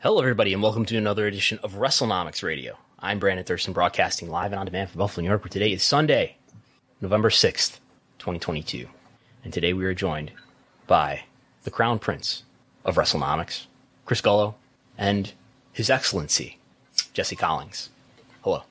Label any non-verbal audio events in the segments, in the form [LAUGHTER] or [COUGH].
Hello, everybody, and welcome to another edition of WrestleNomics Radio. I'm Brandon Thurston, broadcasting live and on demand from Buffalo, New York, where today is Sunday, November 6th, 2022. And today we are joined by the Crown Prince of WrestleNomics, Chris Gullo, and His Excellency, Jesse Collins. Hello.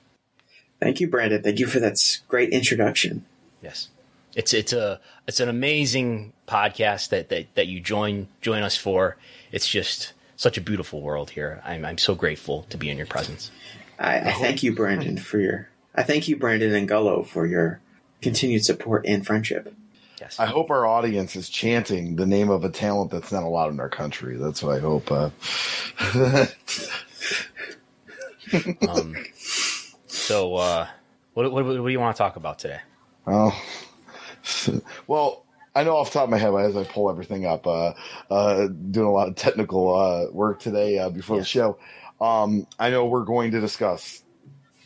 Thank you, Brandon. Thank you for that great introduction. Yes. It's it's a it's an amazing podcast that, that, that you join join us for. It's just such a beautiful world here. I'm I'm so grateful to be in your presence. I, I thank you, Brandon, for your I thank you, Brandon and Gullo, for your continued support and friendship. Yes. I hope our audience is chanting the name of a talent that's not allowed in our country. That's what I hope. Uh, [LAUGHS] um, so, uh, what, what, what do you want to talk about today? oh, [LAUGHS] well, I know off the top of my head as I pull everything up, uh, uh, doing a lot of technical uh, work today uh, before Yes. the show. Um, I know we're going to discuss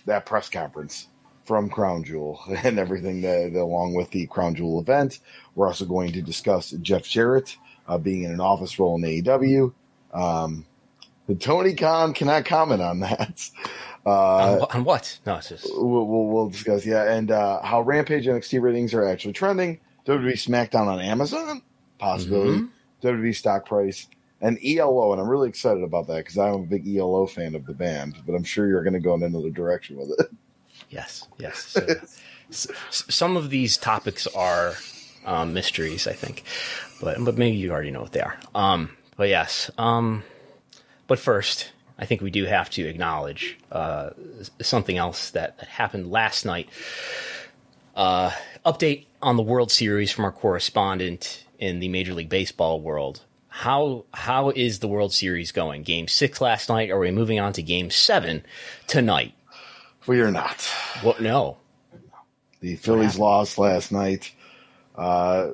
that press conference from Crown Jewel [LAUGHS] and everything that, that along with the Crown Jewel event. We're also going to discuss Jeff Jarrett uh, being in an office role in AEW. Um, the Tony Khan cannot comment on that. [LAUGHS] Uh, on, on what? No, it's just we'll, we'll, we'll discuss, yeah, and uh, how Rampage NXT ratings are actually trending. WWE SmackDown on Amazon, possibility. WWE stock price and ELO, and I'm really excited about that because I'm a big ELO fan of the band. But I'm sure you're going to go in another direction with it. yes, yes. So, some of these topics are um, mysteries, I think, but but maybe you already know what they are. Um, but yes. Um, but first, I think we do have to acknowledge uh, something else that, that happened last night. Uh, update on the World Series from our correspondent in the Major League Baseball world. How how is the World Series going? Game six last night. Are we moving on to Game seven tonight? We are not. What? No. The Phillies lost last night. Uh,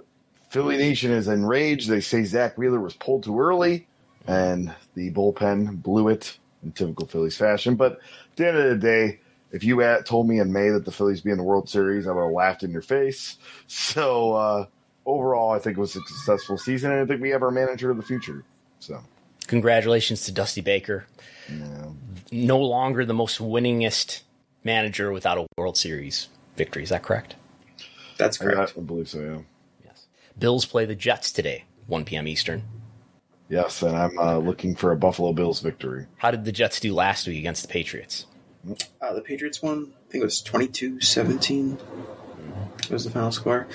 Philly Nation is enraged. They say Zack Wheeler was pulled too early, and the bullpen blew it in typical Phillies fashion. But at the end of the day, if you had told me in May that the Phillies be in the World Series, I would have laughed in your face. [LAUGHS] So uh, overall, I think it was a successful season, and I think we have our manager of the future. So Congratulations to Dusty Baker. yeah. No longer the most winningest manager without a World Series victory. Is that correct? That's I, correct. I believe so. Yeah. Yes. Bills play the Jets today, 1 p.m. Eastern. Yes, and I'm uh, looking for a Buffalo Bills victory. How did the Jets do last week against the Patriots? Uh, the Patriots won. I think it was 22-17 was the final score.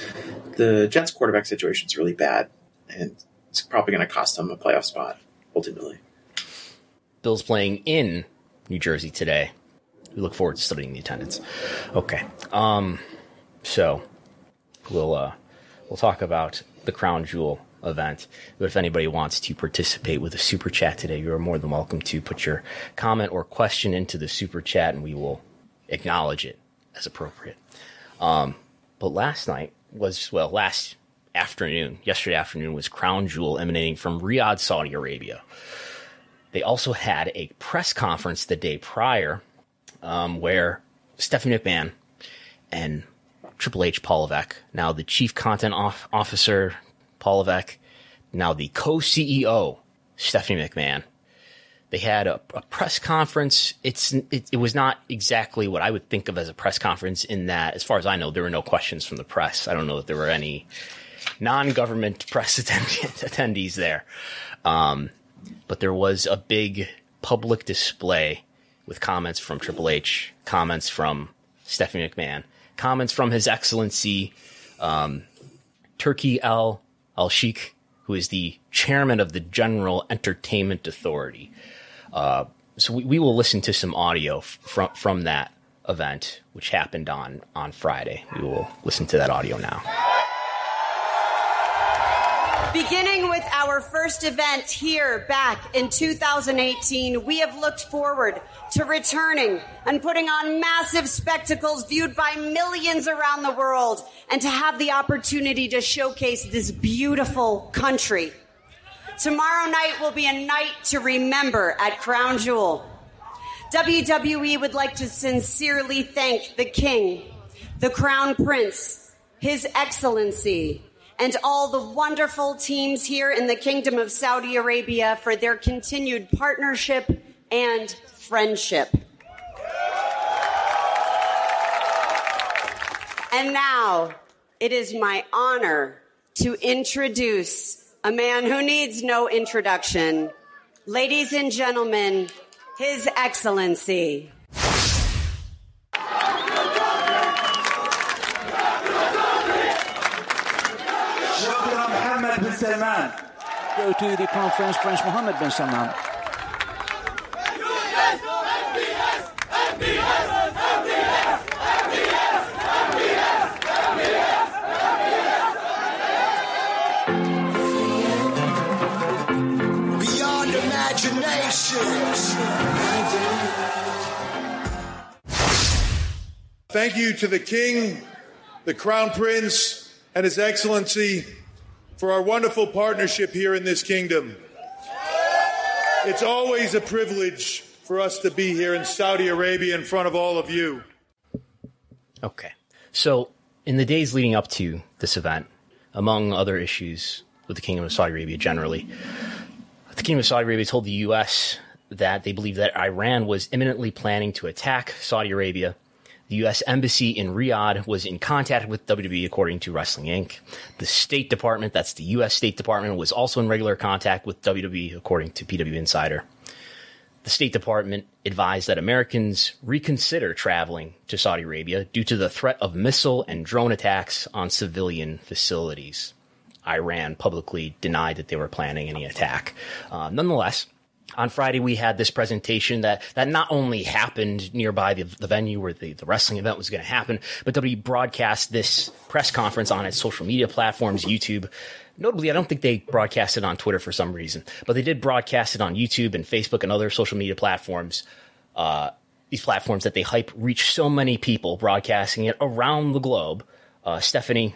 The Jets quarterback situation is really bad, and it's probably going to cost them a playoff spot ultimately. Bills playing in New Jersey today. We look forward to studying the attendance. Okay. Um, so we'll uh, we'll talk about the Crown Jewel event. But if anybody wants to participate with a super chat today, you are more than welcome to put your comment or question into the super chat, and we will acknowledge it as appropriate. Um, but last night was well, last afternoon, yesterday afternoon was Crown Jewel emanating from Riyadh, Saudi Arabia. They also had a press conference the day prior um, where Stephanie McMahon and Triple H Paul Levesque, now the chief content off- officer Paul Levesque, now the co-CEO Stephanie McMahon. They had a, a press conference. It's it, it, was not exactly what I would think of as a press conference. In that, as far as I know, there were no questions from the press. I don't know if there were any non-government [LAUGHS] press attend- attendees there, um, but there was a big public display with comments from Triple H, comments from Stephanie McMahon, comments from His Excellency um, Turki Al Al Sheikh, who is the chairman of the General Entertainment Authority. Uh, so we, we, will listen to some audio from from that event, which happened on on Friday. We will listen to that audio now. Beginning with our first event here back in 2018, we have looked forward to returning and putting on massive spectacles viewed by millions around the world and to have the opportunity to showcase this beautiful country. Tomorrow night will be a night to remember at Crown Jewel. WWE would like to sincerely thank the King, the Crown Prince, His Excellency, and all the wonderful teams here in the Kingdom of Saudi Arabia for their continued partnership and friendship. And now it is my honor to introduce a man who needs no introduction. Ladies and gentlemen, His Excellency. Salman. Go to the Crown Prince, Prince Mohammed bin Salman. Beyond imagination. Thank you to the King, the Crown Prince, and His Excellency for our wonderful partnership here in this kingdom. It's always a privilege for us to be here in Saudi Arabia in front of all of you. Okay. So, in the days leading up to this event, among other issues with the Kingdom of Saudi Arabia generally, the Kingdom of Saudi Arabia told the U.S. that they believe that Iran was imminently planning to attack Saudi Arabia the U.S. Embassy in Riyadh was in contact with WWE, according to Wrestling Inc. The State Department, that's the U.S. State Department, was also in regular contact with WWE, according to PW Insider. The State Department advised that Americans reconsider traveling to Saudi Arabia due to the threat of missile and drone attacks on civilian facilities. Iran publicly denied that they were planning any attack. Uh, nonetheless, on Friday, we had this presentation that, that not only happened nearby the, the venue where the, the wrestling event was going to happen, but WWE broadcast this press conference on its social media platforms, YouTube. Notably, I don't think they broadcast it on Twitter for some reason, but they did broadcast it on YouTube and Facebook and other social media platforms. Uh, these platforms that they hype reach so many people, broadcasting it around the globe. Uh, Stephanie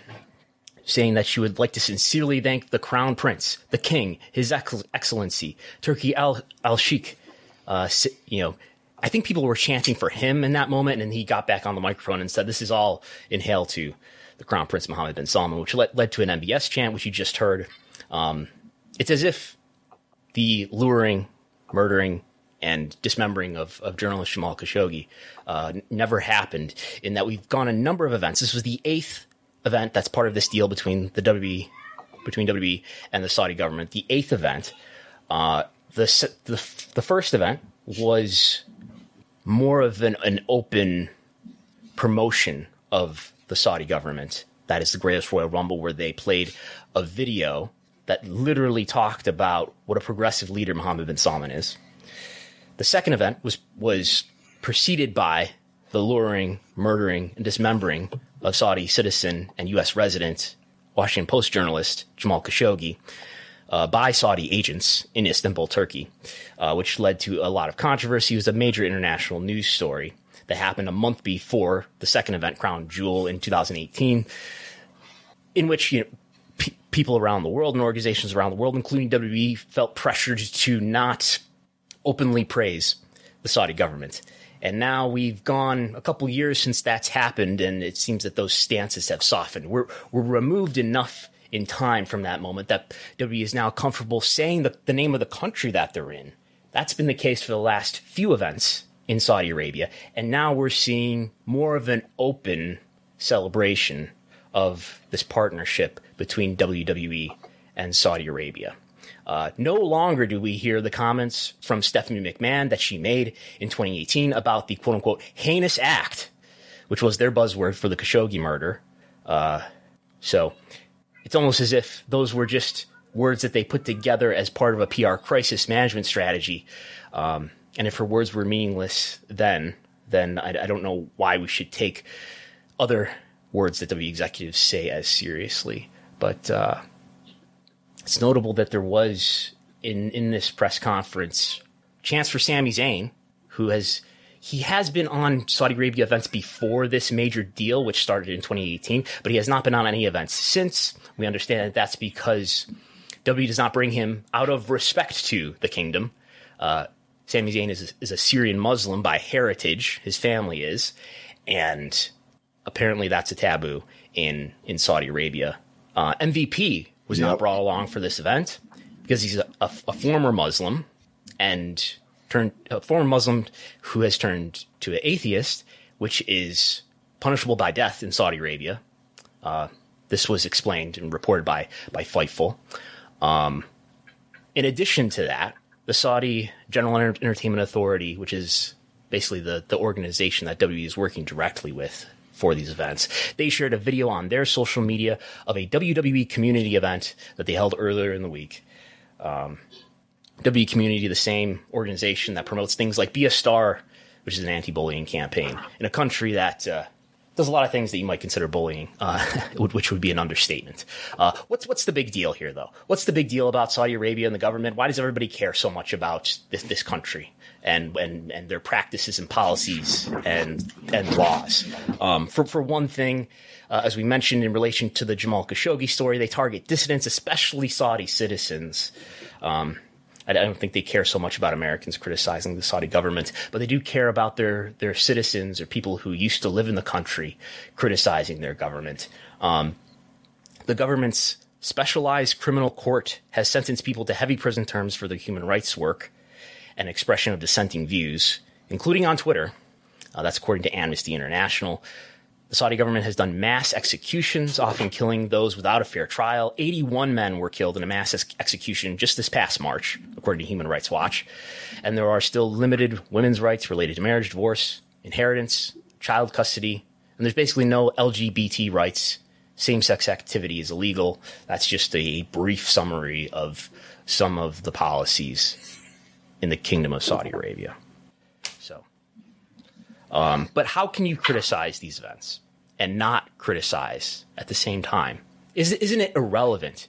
saying that she would like to sincerely thank the Crown Prince, the King, His Excellency, Turki Al Al Sheikh. Uh, you know, I think people were chanting for him in that moment, and he got back on the microphone and said, "This is all in hail to the Crown Prince Mohammed bin Salman," which led, led to an MBS chant, which you just heard. Um, it's as if the luring, murdering, and dismembering of, of journalist Jamal Khashoggi uh, never happened. In that we've gone a number of events. This was the eighth event that's part of this deal between the WWE, between WWE and the Saudi government. The eighth event, uh, the, the the first event was more of an, an open promotion of the Saudi government. That is the Greatest Royal Rumble, where they played a video that literally talked about what a progressive leader Mohammed bin Salman is. The second event was was preceded by the luring, murdering, and dismembering of Saudi citizen and U.S. resident Washington Post journalist Jamal Khashoggi uh, by Saudi agents in Istanbul, Turkey, uh, which led to a lot of controversy. It was a major international news story that happened a month before the second event, Crown Jewel, in 2018, in which you know, pe- people around the world and organizations around the world, including WWE, felt pressured to not openly praise the Saudi government. And now we've gone a couple years since that's happened, and it seems that those stances have softened. We're we're removed enough in time from that moment that WWE is now comfortable saying the, the name of the country that they're in. That's been the case for the last few events in Saudi Arabia, and now we're seeing more of an open celebration of this partnership between WWE and Saudi Arabia. Uh, no longer do we hear the comments from Stephanie McMahon that she made in 2018 about the quote unquote heinous act, which was their buzzword for the Khashoggi murder. Uh, so it's almost as if those were just words that they put together as part of a PR crisis management strategy. Um, and if her words were meaningless then, then I, I, don't know why we should take other words that W executives say as seriously. But uh, it's notable that there was in in this press conference chance for Sami Zayn, who has he has been on Saudi Arabia events before this major deal, which started in 2018, but he has not been on any events since. We understand that that's because W does not bring him out of respect to the kingdom. Uh, Sami Zayn is, is a Syrian Muslim by heritage, his family is, and apparently that's a taboo in, in Saudi Arabia. Uh, MVP was yep. not brought along for this event because he's a, a, a, former Muslim and turned a former Muslim who has turned to an atheist, which is punishable by death in Saudi Arabia. Uh, this was explained and reported by by Fightful. Um, in addition to that, the Saudi General Entertainment Authority, which is basically the the organization that WWE is working directly with, for these events. They shared a video on their social media of a WWE community event that they held earlier in the week. Um, Community, the same organization that promotes things like Be a Star, which is an anti-bullying campaign in a country that uh, does a lot of things that you might consider bullying, uh, [LAUGHS] which would be an understatement. Uh, what's what's the big deal here, though? What's the big deal about Saudi Arabia and the government? Why does everybody care so much about this this country? And and and their practices and policies and and laws. Um, for for one thing, uh, as we mentioned in relation to the Jamal Khashoggi story, they target dissidents, especially Saudi citizens. Um, I, don't think they care so much about Americans criticizing the Saudi government, but they do care about their their citizens or people who used to live in the country criticizing their government. Um, the government's specialized criminal court has sentenced people to heavy prison terms for their human rights work and expression of dissenting views, including on Twitter. Uh, that's according to Amnesty International. The Saudi government has done mass executions, often killing those without a fair trial. 81 men were killed in a mass ex- execution just this past March, according to Human Rights Watch. And there are still limited women's rights related to marriage, divorce, inheritance, child custody, and there's basically no LGBT rights. Same sex activity is illegal. That's just a brief summary of some of the policies in the kingdom of Saudi Arabia. So, um, but how can you criticize these events and not criticize at the same time? Is, isn't it irrelevant?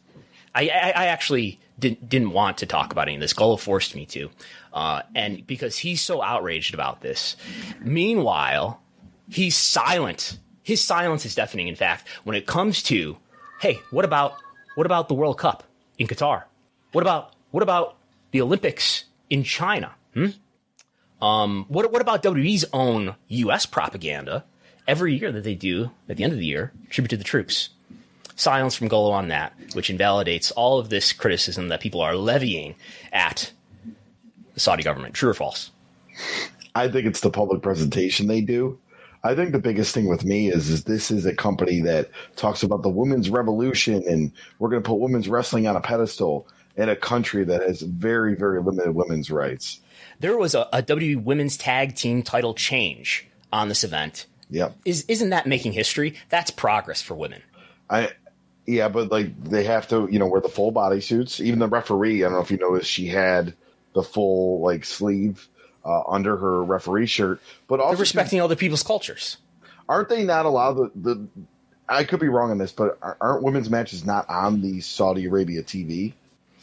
I, I, I actually didn't, didn't want to talk about any of this. Gullo forced me to. Uh, and because he's so outraged about this. Meanwhile, he's silent. His silence is deafening, in fact, when it comes to, hey, what about, what about the World Cup in Qatar? What about, what about the Olympics in China. Hmm? Um, what, what about WWE's own U.S. propaganda every year that they do at the end of the year, tribute to the troops? Silence from Gullo on that, which invalidates all of this criticism that people are levying at the Saudi government. True or false? I think it's the public presentation they do. I think the biggest thing with me is, is this is a company that talks about the women's revolution and we're going to put women's wrestling on a pedestal in a country that has very, very limited women's rights. There was a, a WWE Women's Tag Team title change on this event. Yep. Is isn't that making history? That's progress for women. I yeah, but like they have to, you know, wear the full body suits. Even the referee, I don't know if you noticed, she had the full like sleeve uh, under her referee shirt, but also They're respecting other people's cultures. aren't they not allowed the, the I could be wrong on this, but are- aren't women's matches not on the Saudi Arabia TV?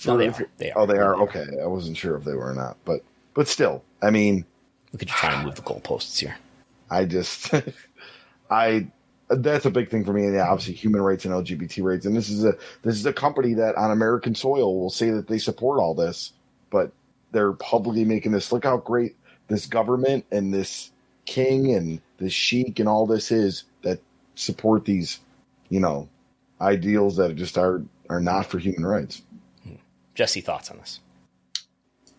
No, they are. They are. Oh, they are. They Okay, I wasn't sure if they were or not, but but still, I mean, Look at you trying to move the goalposts here. [SIGHS] I just, [LAUGHS] I that's a big thing for me. And yeah, obviously, human rights and LGBT rights, and this is a this is a company that on American soil will say that they support all this, but they're publicly making this. Look how great this government and this king and this sheik and all this is that support these, you know, ideals that just are are not for human rights. Jesse, thoughts on this?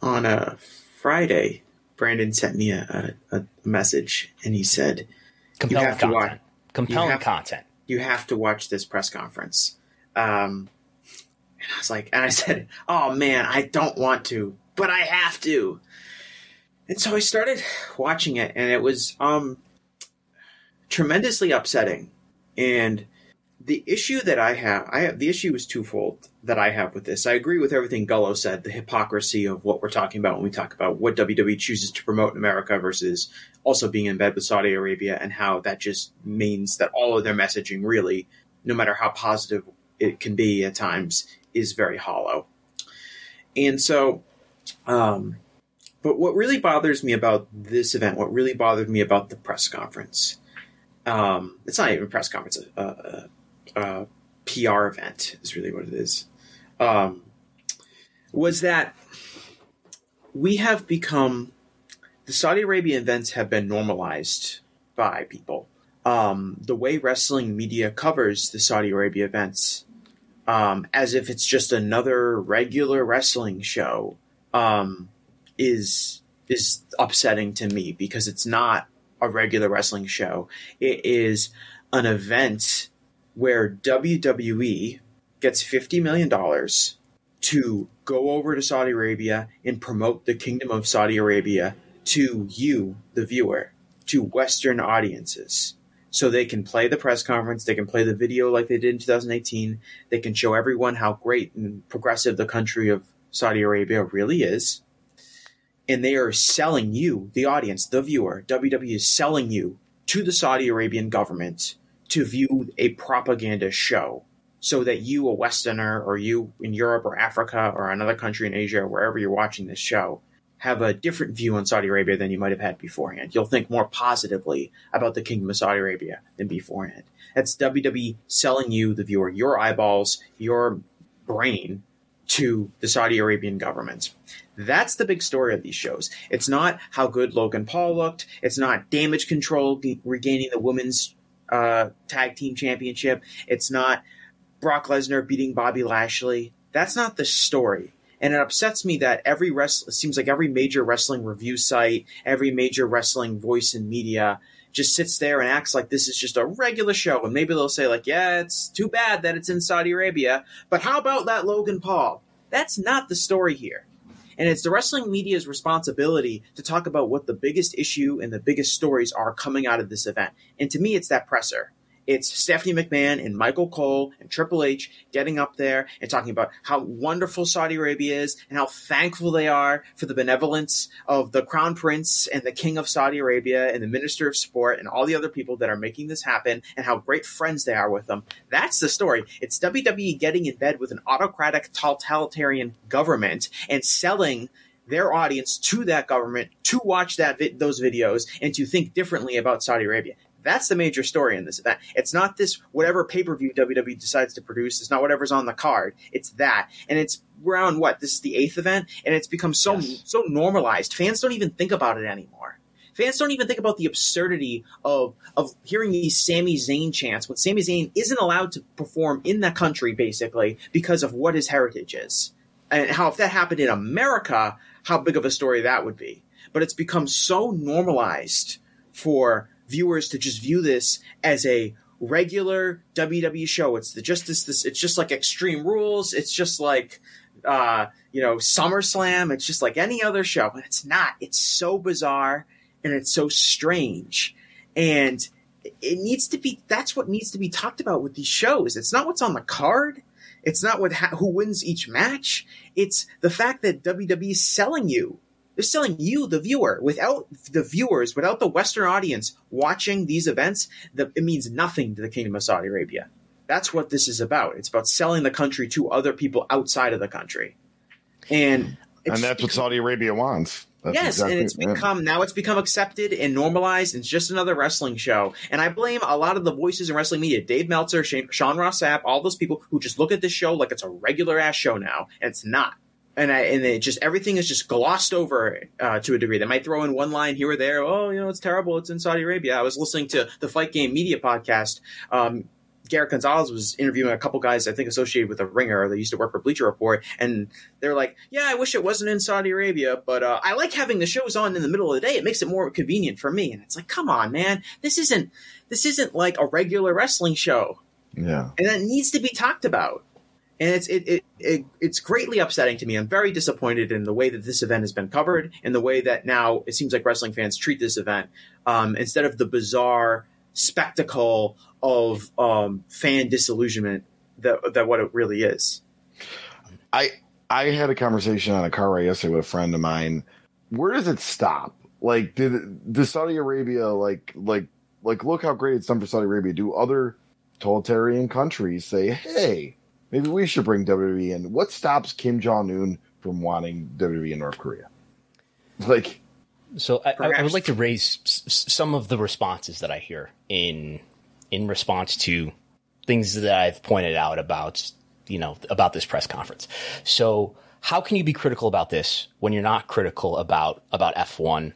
on a Friday, Brandon sent me a, a, a message and he said, Compelling have to watch- content. Compelling have- content. You have to watch this press conference. Um, and I was like, and I said, Oh man, I don't want to, but I have to. And so I started watching it and it was um, tremendously upsetting. And the issue that I have, I have the issue is twofold that I have with this. I agree with everything Gullo said, the hypocrisy of what we're talking about when we talk about what WWE chooses to promote in America versus also being in bed with Saudi Arabia and how that just means that all of their messaging really, no matter how positive it can be at times, is very hollow. And so, um, but what really bothers me about this event, what really bothered me about the press conference, um, it's not even a press conference, a, a, a PR event is really what it is, um, was that we have become the Saudi Arabian events have been normalized by people. Um, the way wrestling media covers the Saudi Arabia events, um, as if it's just another regular wrestling show, um, is is upsetting to me because it's not a regular wrestling show. It is an event where WWE gets fifty million dollars to go over to Saudi Arabia and promote the Kingdom of Saudi Arabia to you, the viewer, to Western audiences. So they can play the press conference, they can play the video like they did in 2018, they can show everyone how great and progressive the country of Saudi Arabia really is. And they are selling you, the audience, the viewer, WWE is selling you to the Saudi Arabian government to view a propaganda show so that you, a Westerner, or you in Europe or Africa or another country in Asia, wherever you're watching this show, have a different view on Saudi Arabia than you might have had beforehand. You'll think more positively about the Kingdom of Saudi Arabia than beforehand. That's WWE selling you, the viewer, your eyeballs, your brain to the Saudi Arabian government. That's the big story of these shows. It's not how good Logan Paul looked. It's not damage control regaining the women's uh, tag team championship. It's not Brock Lesnar beating Bobby Lashley. That's not the story. And it upsets me that every wrestling, seems like every major wrestling review site, every major wrestling voice in media just sits there and acts like this is just a regular show. And maybe they'll say, like, yeah, it's too bad that it's in Saudi Arabia, but how about that Logan Paul? That's not the story here. And it's the wrestling media's responsibility to talk about what the biggest issue and the biggest stories are coming out of this event. And to me, it's that presser. It's Stephanie McMahon and Michael Cole and Triple H getting up there and talking about how wonderful Saudi Arabia is and how thankful they are for the benevolence of the Crown Prince and the King of Saudi Arabia and the Minister of Sport and all the other people that are making this happen and how great friends they are with them. That's the story. It's WWE getting in bed with an autocratic, totalitarian government and selling their audience to that government to watch that vi- those videos and to think differently about Saudi Arabia. That's the major story in this event. It's not this whatever pay per view WWE decides to produce. It's not whatever's on the card. It's that, and it's around what this is the eighth event, and it's become so so normalized. Fans don't even think about it anymore. Fans don't even think about the absurdity of of hearing these Sami Zayn chants when Sami Zayn isn't allowed to perform in that country basically because of what his heritage is, and how if that happened in America, how big of a story that would be. But it's become so normalized for viewers to just view this as a regular WWE show. It's the just this, this it's just like Extreme Rules. It's just like uh, you know SummerSlam. It's just like any other show, but it's not. It's so bizarre and it's so strange, and it needs to be. That's what needs to be talked about with these shows. It's not what's on the card. It's not what ha- who wins each match. It's the fact that WWE is selling you They're selling you, the viewer. Without the viewers, without the Western audience watching these events, the, it means nothing to the Kingdom of Saudi Arabia. That's what this is about. It's about selling the country to other people outside of the country, and and that's what Saudi Arabia wants. That's yes, exactly, and it's yeah. become now it's become accepted and normalized. It's just another wrestling show, and I blame a lot of the voices in wrestling media, Dave Meltzer, Shane, Sean Ross Sapp, all those people who just look at this show like it's a regular ass show now, and it's not. And I and it just everything is just glossed over uh, to a degree. They might throw in one line here or there. Oh, you know, it's terrible. It's in Saudi Arabia. I was listening to the Fight Game Media podcast. Um, Garrett Gonzalez was interviewing a couple guys I think associated with a ringer. They used to work for Bleacher Report, and they're like, "Yeah, I wish it wasn't in Saudi Arabia, but uh, I like having the shows on in the middle of the day. It makes it more convenient for me." And it's like, "Come on, man, this isn't this isn't like a regular wrestling show, Yeah. and that needs to be talked about." And it's it, it, it it's greatly upsetting to me. I'm very disappointed in the way that this event has been covered, and the way that now it seems like wrestling fans treat this event um, instead of the bizarre spectacle of um, fan disillusionment that that what it really is. I I had a conversation on a car ride yesterday with a friend of mine. Where does it stop? Like, did does Saudi Arabia like like like look how great it's done for Saudi Arabia? Do other totalitarian countries say, hey, maybe we should bring WWE in? What stops Kim Jong Un from wanting WWE in North Korea? [LAUGHS] Like, So I, I- I would like to raise s- s- some of the responses that I hear in in response to things that I've pointed out about you know about this press conference. So how can you be critical about this when you're not critical about about F1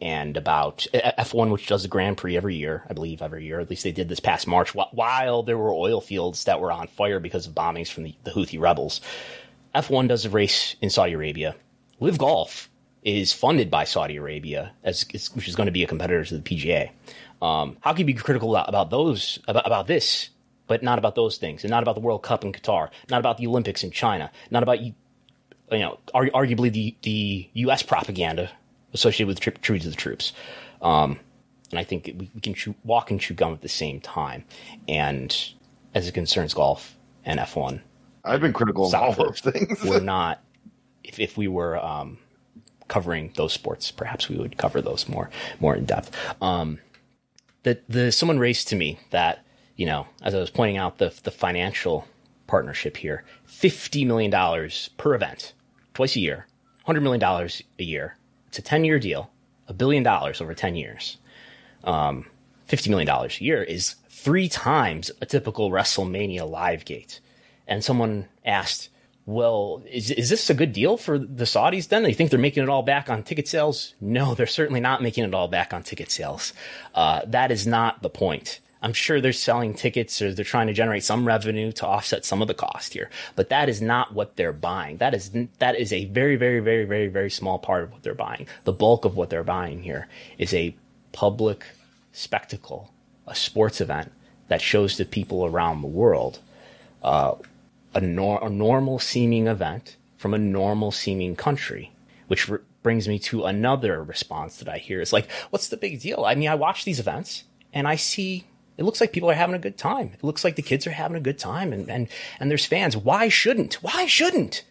and about uh, F1, which does the Grand Prix every year, I believe every year. At least they did this past March, while there were oil fields that were on fire because of bombings from the, the Houthi rebels. F1 does a race in Saudi Arabia. LIV Golf is funded by Saudi Arabia, as which is going to be a competitor to the PGA. Um, how can you be critical about, those about, about this, but not about those things, and not about the World Cup in Qatar, not about the Olympics in China, not about you know, arguably the the U.S. propaganda associated with tri- tribute to the troops. Um, and I think we, we can chew, walk and chew gum at the same time. And as it concerns golf and F1, I've been critical of all those things. we're not. If if we were um, covering those sports, perhaps we would cover those more more in depth. Um, the the someone raised to me that you know, as I was pointing out the the financial partnership here, fifty million dollars per event, twice a year, hundred million dollars a year. It's a ten year deal, a billion dollars over ten years. Um, fifty million dollars a year is three times a typical WrestleMania live gate. And someone asked, "Well, is is this a good deal for the Saudis? Then they think they're making it all back on ticket sales? No, they're certainly not making it all back on ticket sales. Uh, that is not the point." I'm sure they're selling tickets or they're trying to generate some revenue to offset some of the cost here, but that is not what they're buying. That is that is a very very very very very small part of what they're buying. The bulk of what they're buying here is a public spectacle, a sports event that shows to people around the world uh, a, nor- a normal seeming event from a normal seeming country, which r- brings me to another response that I hear. It's like, what's the big deal? I mean, I watch these events and I see it looks like people are having a good time. It looks like the kids are having a good time and, and, and there's fans. Why shouldn't? Why shouldn't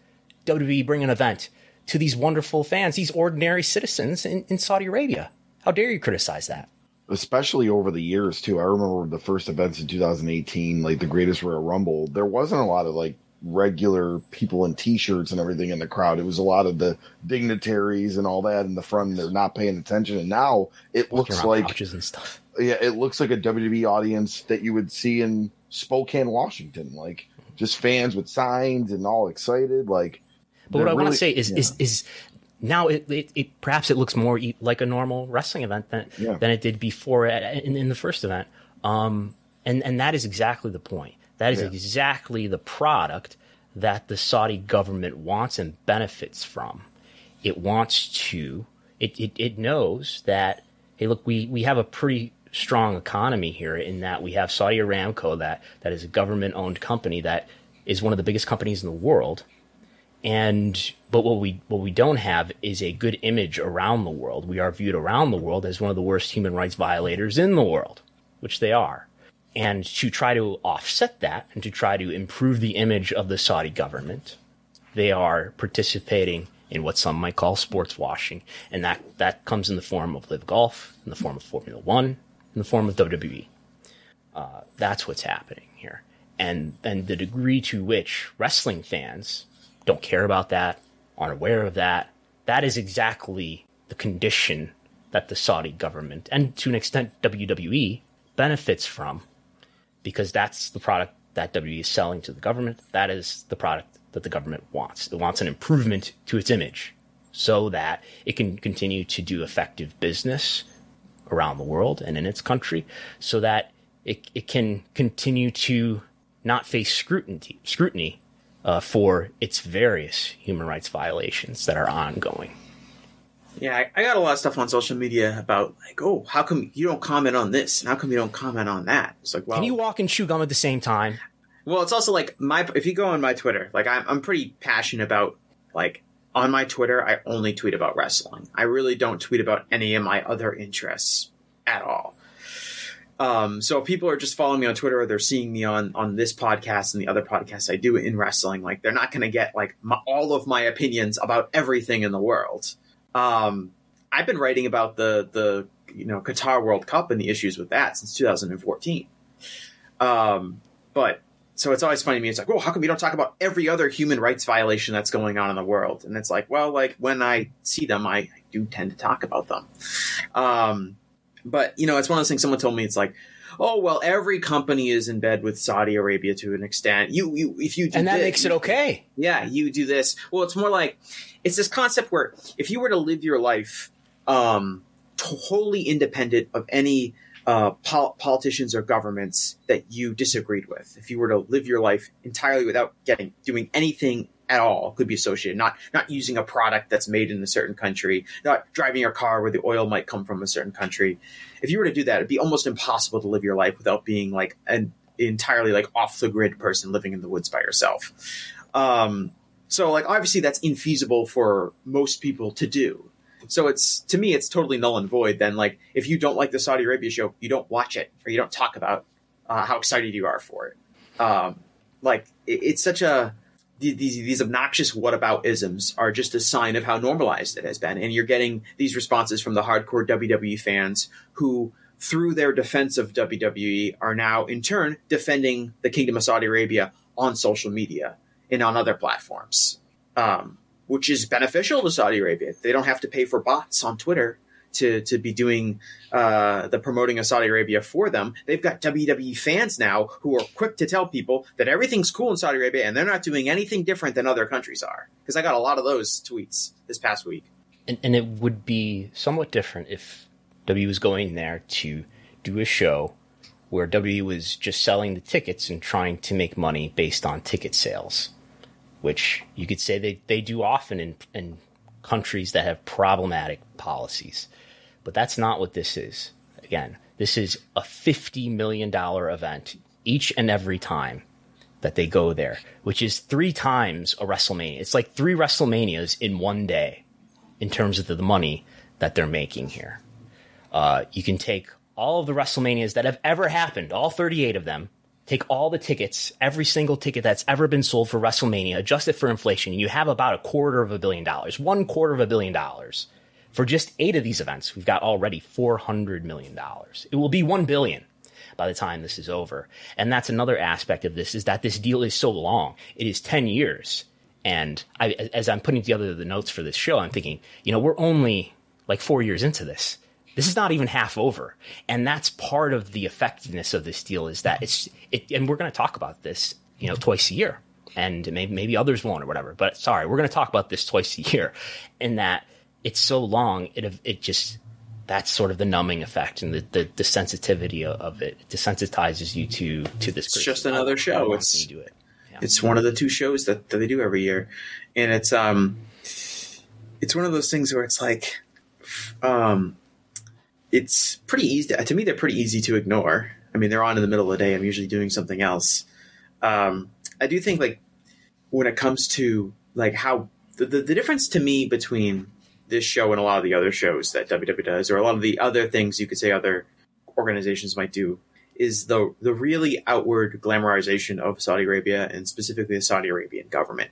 WWE bring an event to these wonderful fans, these ordinary citizens in, in Saudi Arabia? How dare you criticize that? especially over the years too. I remember the first events in 2018, like the Greatest Royal Rumble. There wasn't a lot of like regular people in t-shirts and everything in the crowd. It was a lot of the dignitaries and all that in the front. They're not paying attention, and now it looks like and stuff. yeah, it looks like a WWE audience that you would see in Spokane, Washington. Like just fans with signs and all excited. Like, But what I want to say is, yeah. is, is now it, it, it perhaps it looks more like a normal wrestling event than Yeah. than it did before at, in, in the first event. Um, and and that is exactly the point. That is Yeah. exactly the product that the Saudi government wants and benefits from. It wants to. It it, it knows that hey, look, we we have a pretty strong economy here in that we have Saudi Aramco that that is a government owned company that is one of the biggest companies in the world and but what we what we don't have is a good image around the world. We are viewed around the world as one of the worst human rights violators in the world, which they are. And to try to offset that and to try to improve the image of the Saudi government, they are participating in what some might call sports washing. And that, that comes in the form of LIV Golf, in the form of Formula One, in the form of WWE. Uh, that's what's happening here. And, and the degree to which wrestling fans don't care about that, aren't aware of that, that is exactly the condition that the Saudi government and to an extent WWE benefits from because that's the product that WWE is selling to the government. That is the product that the government wants. It wants an improvement to its image so that it can continue to do effective business around the world and in its country so that it, it can continue to not face scrutiny, scrutiny uh, for its various human rights violations that are ongoing. Yeah, I, I, got a lot of stuff on social media about like, oh, how come you don't comment on this, and how come you don't comment on that? It's like, well, can you walk and chew gum at the same time? Well, it's also like my if you go on my Twitter, like I'm I'm pretty passionate about like on my Twitter, I only tweet about wrestling. I really don't tweet about any of my other interests at all. Um, so if people are just following me on Twitter or they're seeing me on on this podcast and the other podcasts I do in wrestling, like they're not going to get like my, all of my opinions about everything in the world. Um, I've been writing about the the you know Qatar World Cup and the issues with that since 2014. Um, but so it's always funny to me. It's like, well, how come you don't talk about every other human rights violation that's going on in the world? And it's like, well, like when I see them, I, I do tend to talk about them. Um, but you know, it's one of those things. Someone told me it's like, oh well, every company is in bed with Saudi Arabia to an extent. You, you, if you do and that this, makes it okay. Yeah, you do this. Well, it's more like it's this concept where if you were to live your life um, totally independent of any uh, pol- politicians or governments that you disagreed with, if you were to live your life entirely without getting doing anything at all could be associated. Not not using a product that's made in a certain country, not driving your car where the oil might come from a certain country. If you were to do that, it'd be almost impossible to live your life without being like an entirely like off the grid person living in the woods by yourself. Um, so like obviously that's infeasible for most people to do. So it's to me it's totally null and void. Then like if you don't like the Saudi Arabia show, you don't watch it or you don't talk about uh, how excited you are for it. Um, like it, it's such a these these obnoxious what about isms are just a sign of how normalized it has been, and you're getting these responses from the hardcore WWE fans who, through their defense of WWE, are now in turn defending the Kingdom of Saudi Arabia on social media and on other platforms, um, which is beneficial to Saudi Arabia. They don't have to pay for bots on Twitter to to be doing uh, the promoting of Saudi Arabia for them. They've got WWE fans now who are quick to tell people that everything's cool in Saudi Arabia and they're not doing anything different than other countries are. Because I got a lot of those tweets this past week. And, and it would be somewhat different if WWE was going there to do a show where WWE was just selling the tickets and trying to make money based on ticket sales, which you could say they, they do often in, in countries that have problematic policies. But that's not what this is. Again, this is a $50 million event each and every time that they go there, which is three times a WrestleMania. It's like three WrestleManias in one day in terms of the money that they're making here. Uh, you can take all of the WrestleManias that have ever happened, all 38 of them, take all the tickets, every single ticket that's ever been sold for WrestleMania, adjust it for inflation, and you have about a quarter of a billion dollars, one quarter of a billion dollars for just eight of these events, we've got already $400 million. It will be 1 billion by the time this is over. And that's another aspect of this is that this deal is so long. It is 10 years. And I, as I'm putting together the notes for this show, I'm thinking, you know, we're only like four years into this. This is not even half over. And that's part of the effectiveness of this deal is that it's, it, and we're going to talk about this, you know, twice a year. And maybe, maybe others won't or whatever. But sorry, we're going to talk about this twice a year. In that it's so long, it it just that's sort of the numbing effect and the, the, the sensitivity of it. it desensitizes you to to this. It's just another show. It's do it. Yeah. It's one of the two shows that, that they do every year, and it's um, it's one of those things where it's like, um, it's pretty easy to, to me. They're pretty easy to ignore. I mean, they're on in the middle of the day. I'm usually doing something else. Um, I do think like when it comes to like how the, the, the difference to me between this show and a lot of the other shows that WWE does, or a lot of the other things you could say other organizations might do, is the the really outward glamorization of Saudi Arabia and specifically the Saudi Arabian government.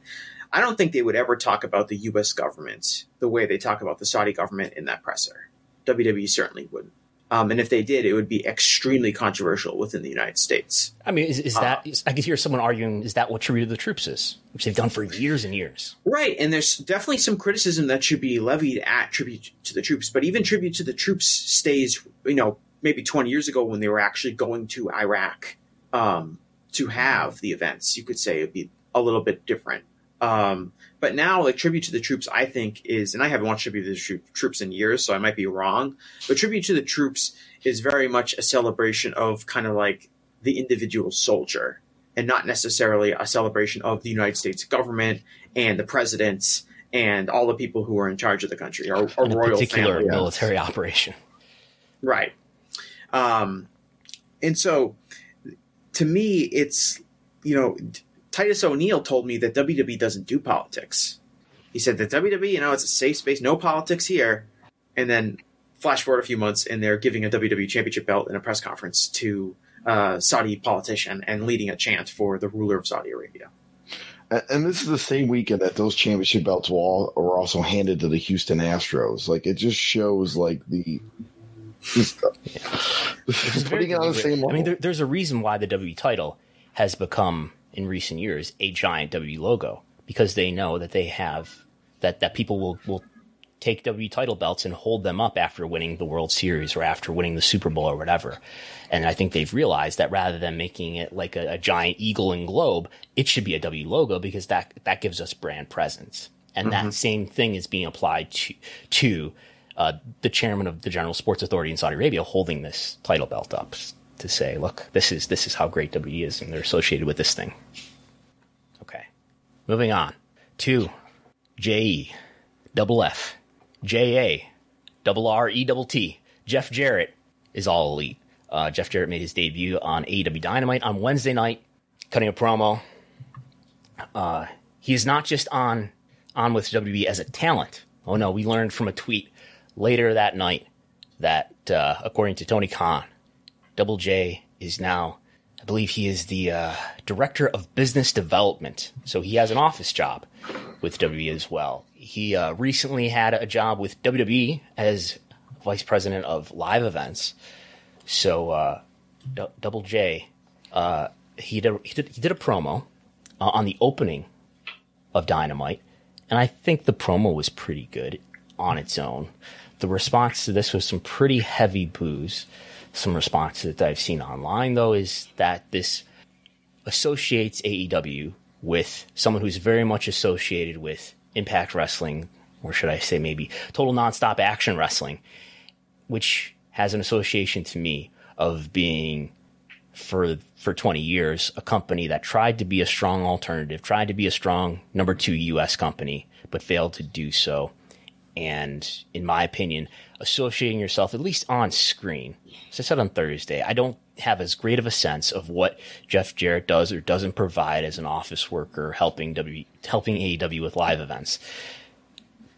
I don't think they would ever talk about the U.S. government the way they talk about the Saudi government in that presser. WWE certainly wouldn't. Um, and if they did, it would be extremely controversial within the United States. I mean, is, is that? Uh, I could hear someone arguing, is that what tribute to the troops is, which they've done for years and years? Right, and there's definitely some criticism that should be levied at tribute to the troops, but even tribute to the troops stays, you know, maybe 20 years ago when they were actually going to Iraq um, to have the events. You could say it'd be a little bit different. Um, but now, like tribute to the troops, I think is, and I haven't watched tribute to the troops in years, so I might be wrong. But tribute to the troops is very much a celebration of kind of like the individual soldier, and not necessarily a celebration of the United States government and the presidents and all the people who are in charge of the country or, or royal particular family. military operation. Right. Um, and so, to me, it's you know Titus O'Neil told me that WWE doesn't do politics. He said that WWE, you know, it's a safe space, no politics here. And then flash forward a few months, and they're giving a WWE Championship belt in a press conference to a Saudi politician and leading a chant for the ruler of Saudi Arabia. And this is the same weekend that those championship belts were, all, were also handed to the Houston Astros. Like it just shows like the just, yeah. putting it on the same level. I mean, there, there's a reason why the WWE title has become in recent years a giant W logo because they know that they have that that people will will take W title belts and hold them up after winning the World Series or after winning the Super Bowl or whatever. And I think they've realized that rather than making it like a, a giant eagle and globe, it should be a W logo because that that gives us brand presence. And mm-hmm. that same thing is being applied to to uh, the chairman of the General Sports Authority in Saudi Arabia holding this title belt up to say, look, this is this is how great WWE is, and they're associated with this thing. Okay, moving on to J E, double F, J A, double R E double T. Jeff Jarrett is all elite. Uh, Jeff Jarrett made his debut on AEW Dynamite on Wednesday night, cutting a promo. Uh, is not just on on with WWE as a talent. Oh no, we learned from a tweet later that night that, uh, according to Tony Khan, Double J is now, I believe he is the uh, director of business development. So he has an office job with WWE as well. He uh, recently had a job with WWE as vice president of live events. So uh, D- Double J, uh, he did, he did he did a promo uh, on the opening of Dynamite, and I think the promo was pretty good on its own. The response to this was some pretty heavy boos some responses that I've seen online, though, is that this associates AEW with someone who's very much associated with Impact Wrestling, or should I say maybe Total Nonstop Action Wrestling, which has an association to me of being for for 20 years a company that tried to be a strong alternative, tried to be a strong number 2 US company, but failed to do so. And in my opinion, associating yourself, at least on screen. As I said on Thursday, I don't have as great of a sense of what Jeff Jarrett does or doesn't provide as an office worker helping W helping AEW with live events.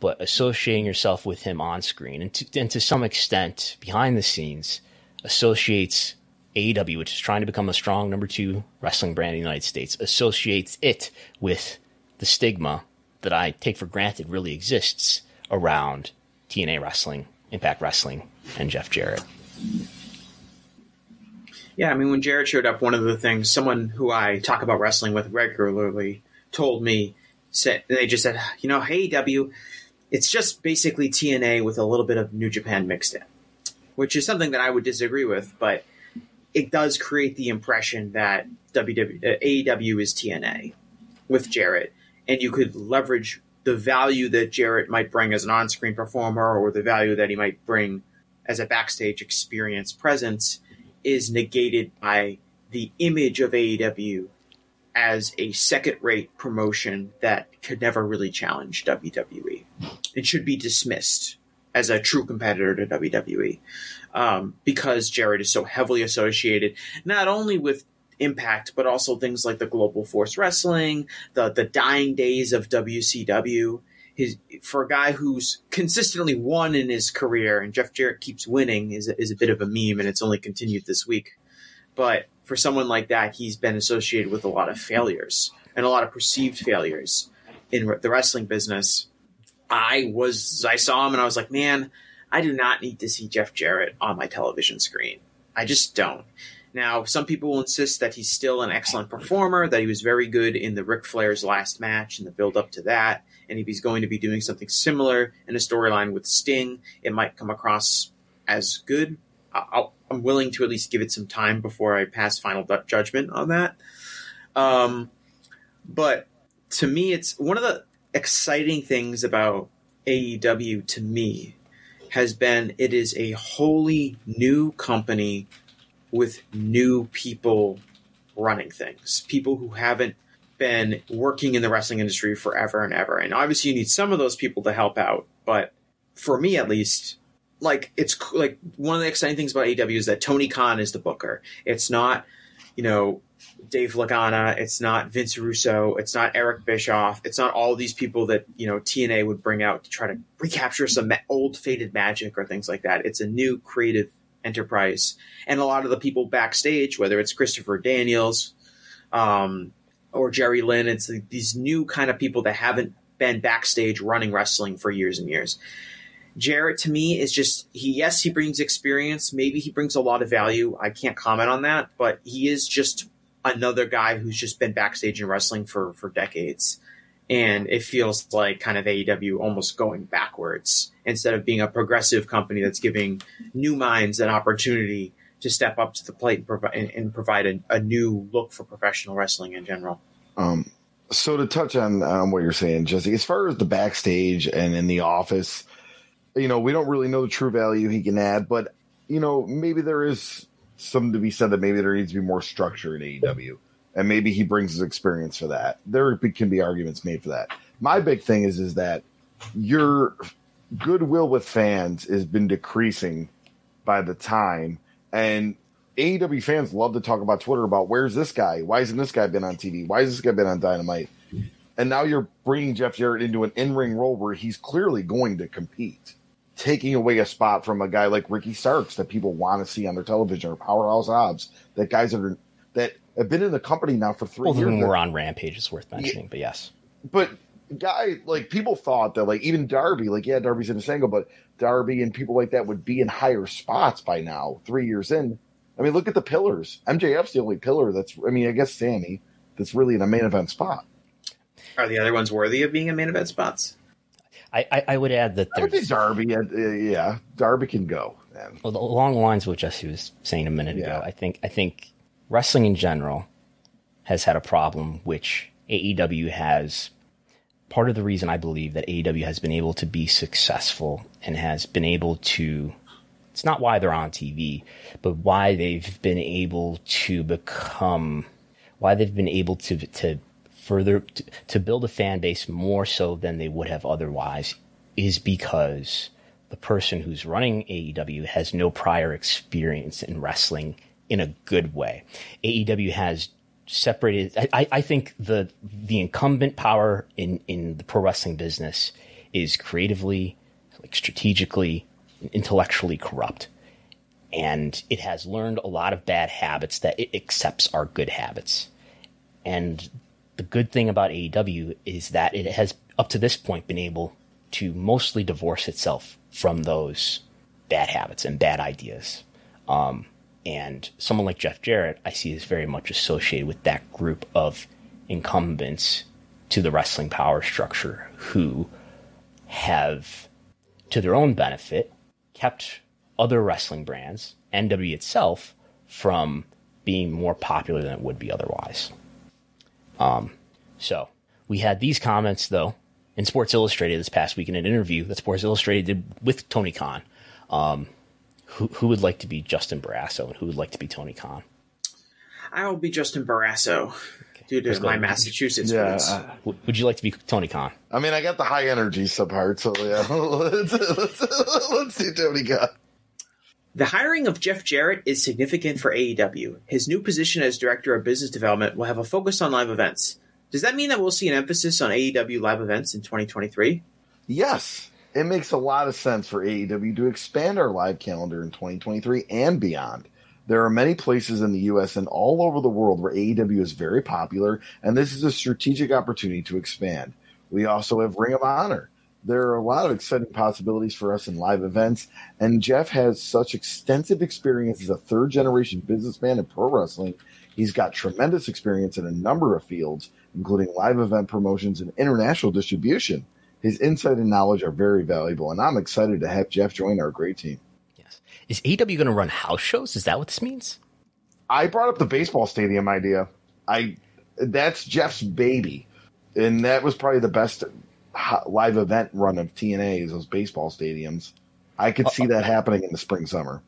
But associating yourself with him on screen and to, and to some extent behind the scenes associates AEW, which is trying to become a strong number two wrestling brand in the United States, associates it with the stigma that I take for granted really exists around TNA wrestling Impact Wrestling and Jeff Jarrett. Yeah, I mean, when Jarrett showed up, one of the things someone who I talk about wrestling with regularly told me, said they just said, you know, hey W, it's just basically TNA with a little bit of New Japan mixed in, which is something that I would disagree with, but it does create the impression that WW, AEW is TNA with Jarrett, and you could leverage the value that Jarrett might bring as an on screen performer or the value that he might bring as a backstage experience presence is negated by the image of AEW as a second rate promotion that could never really challenge WWE. It should be dismissed as a true competitor to WWE um, because Jarrett is so heavily associated not only with impact, but also things like the Global Force Wrestling, the the dying days of WCW. His for a guy who's consistently won in his career, and Jeff Jarrett keeps winning is is a bit of a meme, and it's only continued this week. But for someone like that, he's been associated with a lot of failures and a lot of perceived failures. in the wrestling business, I was I saw him and I was like, man, I do not need to see Jeff Jarrett on my television screen. I just don't. Now, some people will insist that he's still an excellent performer, that he was very good in the Ric Flair's last match and the build up to that. And if he's going to be doing something similar in a storyline with Sting, it might come across as good. i am willing to at least give it some time before I pass final judgment on that. Um, but to me, it's one of the exciting things about AEW to me has been it is a wholly new company with new people running things, people who haven't been working in the wrestling industry forever and ever. And obviously, you need some of those people to help out. But for me, at least, like it's like one of the exciting things about AEW is that Tony Khan is the booker. It's not, you know, Dave Lagana. It's not Vince Russo. It's not Eric Bischoff. It's not all these people that you know TNA would bring out to try to recapture some old faded magic or things like that. It's a new creative enterprise, and a lot of the people backstage, whether it's Christopher Daniels um, or Jerry Lynn, it's these new kind of people that haven't been backstage running wrestling for years and years. Jarrett to me is just he yes he brings experience. Maybe he brings a lot of value. I can't comment on that. But he is just another guy who's just been backstage in wrestling for for decades and it feels like kind of AEW almost going backwards instead of being a progressive company that's giving new minds an opportunity to step up to the plate and, provi- and, and provide a, a, new look for professional wrestling in general. Um, so to touch on um, what you're saying, Jesse, as far as the backstage and in the office, you know, we don't really know the true value he can add, but you know, maybe there is something to be said that maybe there needs to be more structure in AEW, and maybe he brings his experience for that. There can be arguments made for that. My big thing is is that your goodwill with fans has been decreasing by the time, and AEW fans love to talk about Twitter about where's this guy? Why hasn't this guy been on TV? Why has this guy been on Dynamite? And now you're bringing Jeff Jarrett into an in ring role where he's clearly going to compete taking away a spot from a guy like Ricky Starks that people want to see on their television or Powerhouse Hobbs, that guys that are that have been in the company now for three Both years. Both of them were on Rampage, It's worth mentioning, yeah, but yes. But guy, like people thought that like even Darby, like yeah, Darby's in a angle, but Darby and people like that would be in higher spots by now, three years in. I mean, look at the pillars. MJF's the only pillar that's I mean, I guess Sammy that's really in a main event spot. Are the other ones worthy of being in main event spots? I, I, I would add that there's Darby. Uh, yeah, Darby can go. Man. Well, along the lines of what Jesse was saying a minute yeah. ago, I think I think wrestling in general has had a problem, which AEW has. Part of the reason I believe that AEW has been able to be successful and has been able to it's not why they're on TV, but why they've been able to become, why they've been able to to further to, to build a fan base more so than they would have otherwise is because the person who's running AEW has no prior experience in wrestling in a good way. AEW has separated. I, I think the the incumbent power in in the pro wrestling business is creatively, like strategically, intellectually corrupt, and it has learned a lot of bad habits that it accepts are good habits, and the good thing about AEW is that it has up to this point been able to mostly divorce itself from those bad habits and bad ideas. Um, and someone like Jeff Jarrett, I see is very much associated with that group of incumbents to the wrestling power structure who have, to their own benefit, kept other wrestling brands, NW itself, from being more popular than it would be otherwise. Um, so we had these comments though in Sports Illustrated this past week in an interview that Sports Illustrated did with Tony Khan. Um, who, who would like to be Justin Barrasso and who would like to be Tony Khan? I will be Justin Barrasso okay. due to my Massachusetts yeah, uh, would you like to be Tony Khan? I mean, I got the high energy subpart, so yeah, [LAUGHS] let's, let's, let's see Tony Khan. The hiring of Jeff Jarrett is significant for AEW. His new position as Director of Business Development will have a focus on live events. Does that mean that we'll see an emphasis on AEW live events in 2023? Yes. It makes a lot of sense for AEW to expand our live calendar in 2023 and beyond. There are many places in the US and all over the world where AEW is very popular, and this is a strategic opportunity to expand. We also have Ring of Honor. There are a lot of exciting possibilities for us in live events, and Jeff has such extensive experience as a third generation businessman in pro wrestling. He's got tremendous experience in a number of fields, including live event promotions and international distribution. His insight and knowledge are very valuable, and I'm excited to have Jeff join our great team. Yes. Is AEW going to run house shows? Is that what this means? I brought up the baseball stadium idea. I that's Jeff's baby, and that was probably the best live event run of TNA is those baseball stadiums. I could see that happening in the spring summer.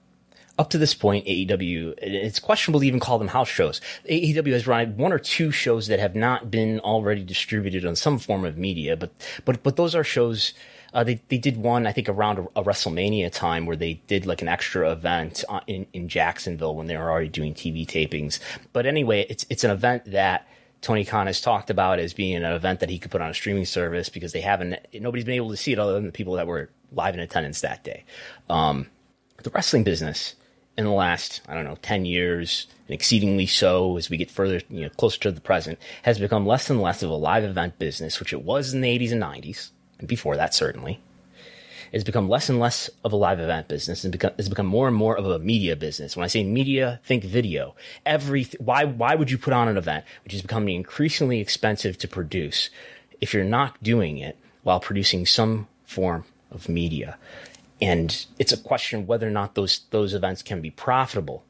Up to this point, AEW, it's questionable to even call them house shows. AEW has run one or two shows that have not been already distributed on some form of media, but but but those are shows. Uh, they they did one I think around a, a, WrestleMania time where they did like an extra event uh, in in Jacksonville when they were already doing TV tapings. But anyway, it's it's an event that Tony Khan has talked about as being an event that he could put on a streaming service because they haven't, nobody's been able to see it other than the people that were live in attendance that day. Um, the wrestling business in the last, I don't know, 10 years, and exceedingly so as we get further, you know, closer to the present, has become less and less of a live event business, which it was in the 80s and 90s, and before that, certainly it's become less and less of a live event business and become, it's become more and more of a media business. When I say media, think video. Every, why, why would you put on an event which is becoming increasingly expensive to produce if you're not doing it while producing some form of media? And it's a question whether or not those, those events can be profitable.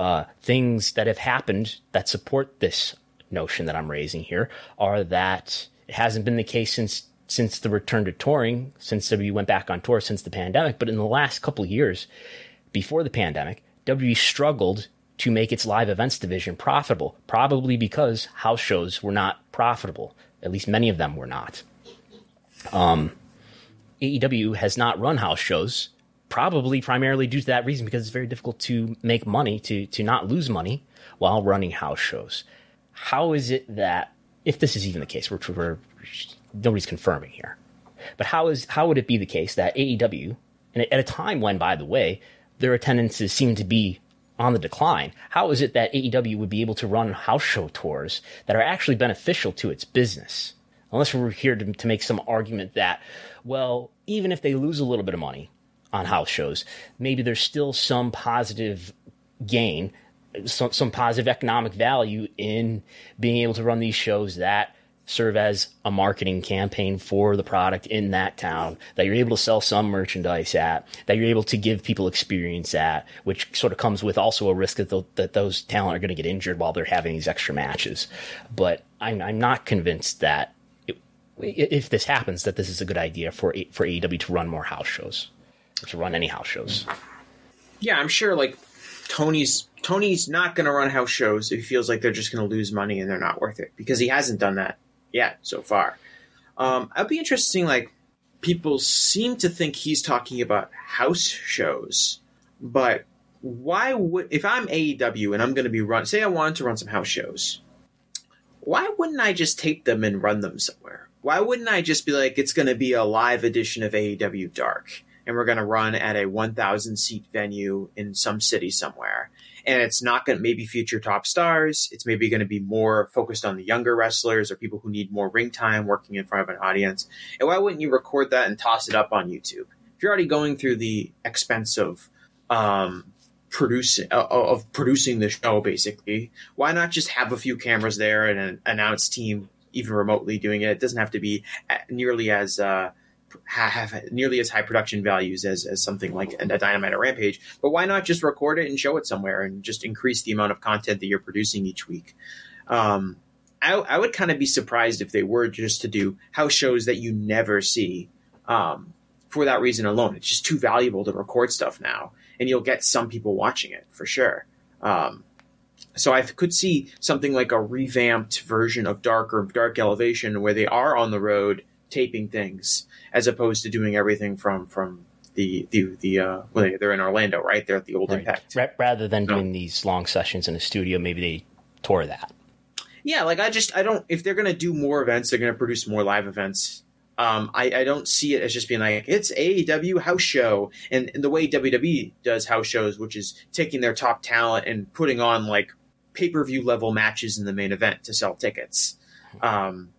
Uh, things that have happened that support this notion that I'm raising here are that it hasn't been the case since since the return to touring, since WWE went back on tour since the pandemic. But in the last couple years, before the pandemic, WWE struggled to make its live events division profitable, probably because house shows were not profitable. At least many of them were not. Um, AEW has not run house shows, probably primarily due to that reason, because it's very difficult to make money, to, to not lose money while running house shows. How is it that, if this is even the case, we're, we're nobody's confirming here. But how is how would it be the case that AEW, and at a time when, by the way, their attendances seem to be on the decline, how is it that AEW would be able to run house show tours that are actually beneficial to its business? Unless we're here to, to make some argument that, well, even if they lose a little bit of money on house shows, maybe there's still some positive gain, some, some positive economic value in being able to run these shows that serve as a marketing campaign for the product in that town that you're able to sell some merchandise at that you're able to give people experience at which sort of comes with also a risk that, that those talent are going to get injured while they're having these extra matches. But i'm, I'm not convinced that if this happens that this is a good idea for for AEW to run more house shows to run any house shows yeah i'm sure like tony's tony's not going to run house shows if he feels like they're just going to lose money and they're not worth it because he hasn't done that yet so far. Um, I'd be interesting. Like people seem to think he's talking about house shows, but why would if I'm AEW and I'm going to be run? Say I wanted to run some house shows. Why wouldn't I just tape them and run them somewhere? Why wouldn't I just be like, it's going to be a live edition of AEW Dark, and we're going to run at a 1,000 seat venue in some city somewhere, and it's not going to maybe feature top stars. It's maybe going to be more focused on the younger wrestlers or people who need more ring time working in front of an audience. And why wouldn't you record that and toss it up on YouTube? If you're already going through the expense of um, producing uh, of producing the show, basically, why not just have a few cameras there and an announced team even remotely doing it? It doesn't have to be nearly as uh, have nearly as high production values as, as something like a Dynamite or Rampage. But why not just record it and show it somewhere and just increase the amount of content that you're producing each week? Um, I, I, would kind of be surprised if they were just to do house shows that you never see um, for that reason alone. It's just too valuable to record stuff now, and you'll get some people watching it for sure. Um, so I could see something like a revamped version of Dark or Dark Elevation where they are on the road taping things as opposed to doing everything from from the the the uh, well, they're in Orlando, right? They're at the old right. Impact. Rather than doing these long sessions in a studio, maybe they tour that. Yeah, like I just I don't if they're gonna do more events, they're gonna produce more live events. Um, I, I don't see it as just being like it's AEW house show and, and the way WWE does house shows, which is taking their top talent and putting on like pay per view level matches in the main event to sell tickets. Um,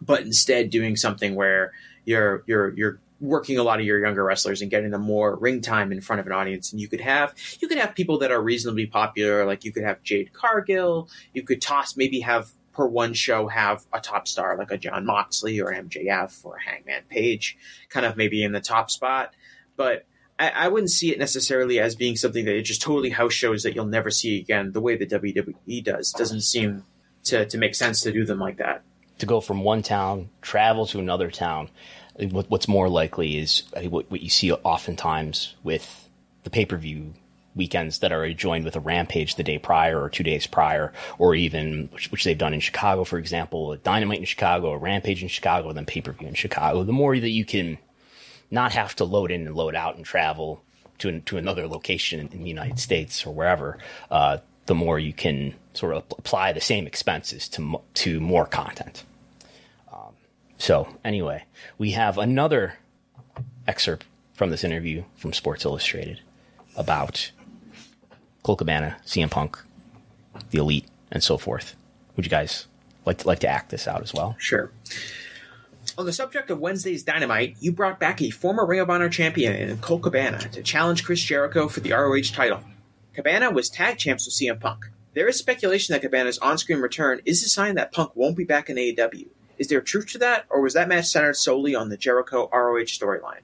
but instead doing something where you're you're you're working a lot of your younger wrestlers and getting them more ring time in front of an audience. And you could have you could have people that are reasonably popular, like you could have Jade Cargill. You could toss maybe have per one show have a top star like a Jon Moxley or MJF or Hangman Page, kind of maybe in the top spot. But I, I wouldn't see it necessarily as being something that it just totally house shows that you'll never see again. The way the WWE does doesn't seem to to make sense to do them like that. To go from one town, travel to another town. What's more likely is what you see oftentimes with the pay per view weekends that are joined with a rampage the day prior or two days prior, or even which, which they've done in Chicago, for example, a dynamite in Chicago, a rampage in Chicago, then pay per view in Chicago. The more that you can not have to load in and load out and travel to to another location in, the United States or wherever, uh, the more you can sort of apply the same expenses to to more content. Um, so anyway, we have another excerpt from this interview from Sports Illustrated about Colt Cabana, CM Punk, the Elite, and so forth. Would you guys like to, like to act this out as well? Sure. On the subject of Wednesday's Dynamite, you brought back a former Ring of Honor champion in Colt Cabana to challenge Chris Jericho for the ROH title. Cabana was tag champs with CM Punk. There is speculation that Cabana's on-screen return is a sign that Punk won't be back in AEW. Is there truth to that, or was that match centered solely on the Jericho ROH storyline?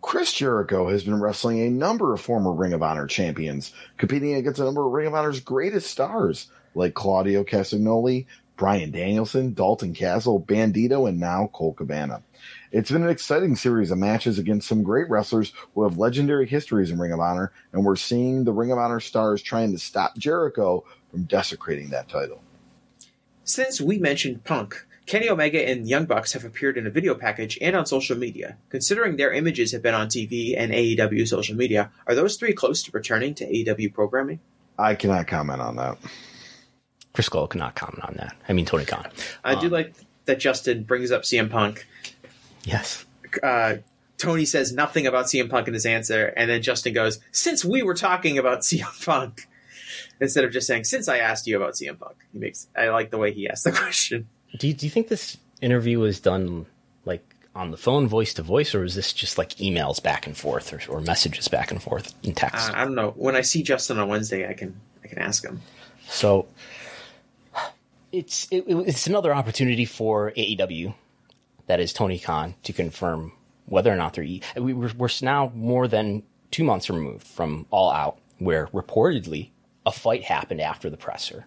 Chris Jericho has been wrestling a number of former Ring of Honor champions, competing against a number of Ring of Honor's greatest stars like Claudio Castagnoli, Bryan Danielson, Dalton Castle, Bandito, and now Colt Cabana. It's been an exciting series of matches against some great wrestlers who have legendary histories in Ring of Honor, and we're seeing the Ring of Honor stars trying to stop Jericho from desecrating that title. Since we mentioned Punk, Kenny Omega and Young Bucks have appeared in a video package and on social media. Considering their images have been on TV and AEW social media, are those three close to returning to AEW programming? I cannot comment on that. Chris Cole cannot comment on that. I mean, Tony Khan. I um, do like that Justin brings up CM Punk. Yes. Uh, Tony says nothing about CM Punk in his answer, and then Justin goes, "Since we were talking about [LAUGHS] CM Punk," instead of just saying, "Since I asked you about CM Punk." He makes. I like the way he asked the question. Do you, do you think this interview was done like on the phone, voice to voice, or is this just like emails back and forth or, or messages back and forth in text? Uh, I don't know. When I see Justin on Wednesday, I can I can ask him. So it's it, it's another opportunity for AEW, that is Tony Khan, to confirm whether or not they're. We, we're, we're now more than two months removed from All Out, where reportedly a fight happened after the presser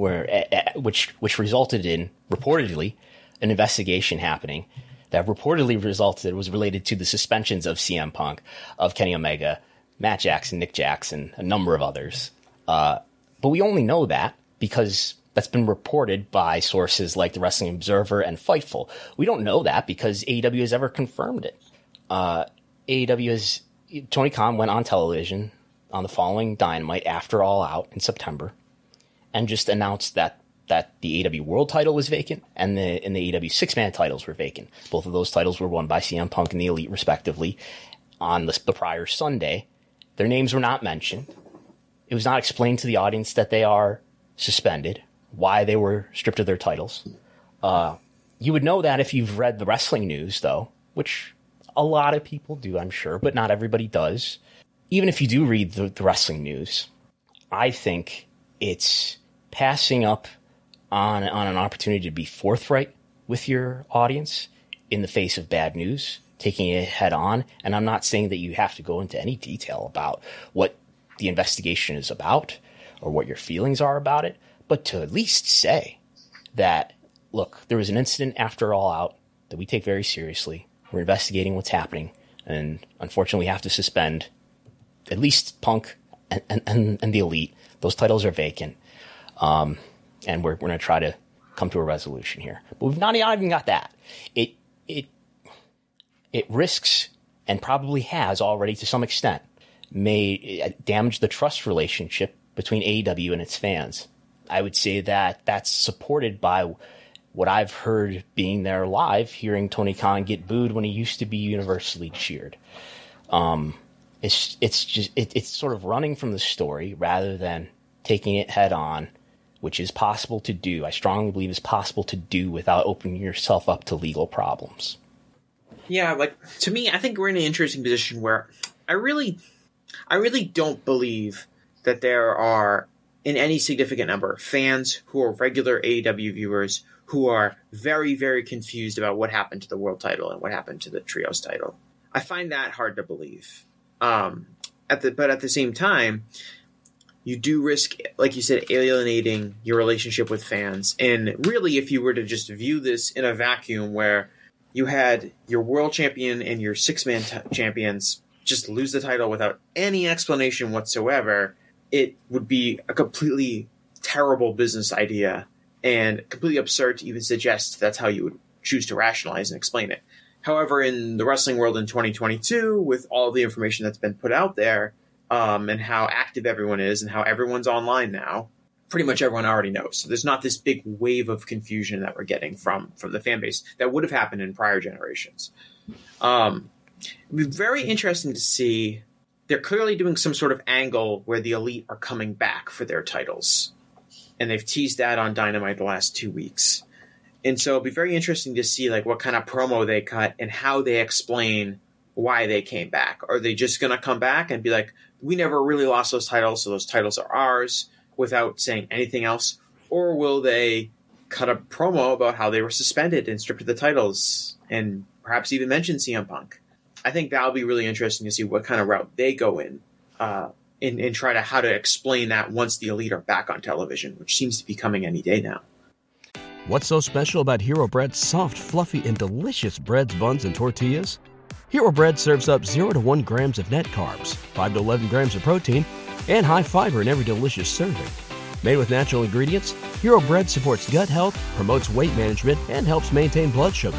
where which which resulted in reportedly an investigation happening that reportedly resulted was related to the suspensions of CM Punk, of Kenny Omega, Matt Jackson, Nick Jackson, a number of others. Uh, but we only know that because that's been reported by sources like the Wrestling Observer and Fightful. We don't know that because AEW has ever confirmed it. Uh, AEW has Tony Khan went on television on the following Dynamite after All Out in September and just announced that that the AW World title was vacant and the and the AW six man titles were vacant. Both of those titles were won by CM Punk and the Elite respectively on the, the prior Sunday. Their names were not mentioned. It was not explained to the audience that they are suspended, why they were stripped of their titles. Uh, you would know that if you've read the wrestling news, though, which a lot of people do, I'm sure, but not everybody does. Even if you do read the, the wrestling news, I think it's passing up on on an opportunity to be forthright with your audience in the face of bad news, taking it head on. And I'm not saying that you have to go into any detail about what the investigation is about or what your feelings are about it, but to at least say that, look, there was an incident after all out that we take very seriously. We're investigating what's happening. And unfortunately, we have to suspend at least Punk and, and, and the Elite. Those titles are vacant. Um, and we're, we're going to try to come to a resolution here. But we've not even got that. It, it, it risks and probably has already to some extent may uh, damage the trust relationship between AEW and its fans. I would say that that's supported by what I've heard being there live, hearing Tony Khan get booed when he used to be universally cheered. Um, it's it's just it, it's sort of running from the story rather than taking it head on which is possible to do. I strongly believe is possible to do without opening yourself up to legal problems. Yeah, like to me, I think we're in an interesting position where I really, I really don't believe that there are in any significant number fans who are regular AEW viewers who are very, very confused about what happened to the world title and what happened to the trios title. I find that hard to believe. Um, at the but at the same time, you do risk, like you said, alienating your relationship with fans. And really, if you were to just view this in a vacuum where you had your world champion and your six man t- champions just lose the title without any explanation whatsoever, it would be a completely terrible business idea and completely absurd to even suggest that's how you would choose to rationalize and explain it. However, in the wrestling world in 2022, with all the information that's been put out there, um, and how active everyone is and how everyone's online now, pretty much everyone already knows. So there's not this big wave of confusion that we're getting from from the fan base that would have happened in prior generations. Um, it'd be very interesting to see. They're clearly doing some sort of angle where the elite are coming back for their titles, and they've teased that on Dynamite the last two weeks. And so it'll be very interesting to see like what kind of promo they cut and how they explain why they came back. Are they just to come back and be like, we never really lost those titles, so those titles are ours without saying anything else? Or will they cut a promo about how they were suspended and stripped of the titles and perhaps even mention CM Punk? I think that'll be really interesting to see what kind of route they go in. Uh, and, try to how to explain that once the elite are back on television, which seems to be coming any day now. What's so special about Hero Bread's soft, fluffy, and delicious breads, buns, and tortillas? Hero Bread serves up 0 to 1 grams of net carbs, 5 to 11 grams of protein, and high fiber in every delicious serving. Made with natural ingredients, Hero Bread supports gut health, promotes weight management, and helps maintain blood sugar.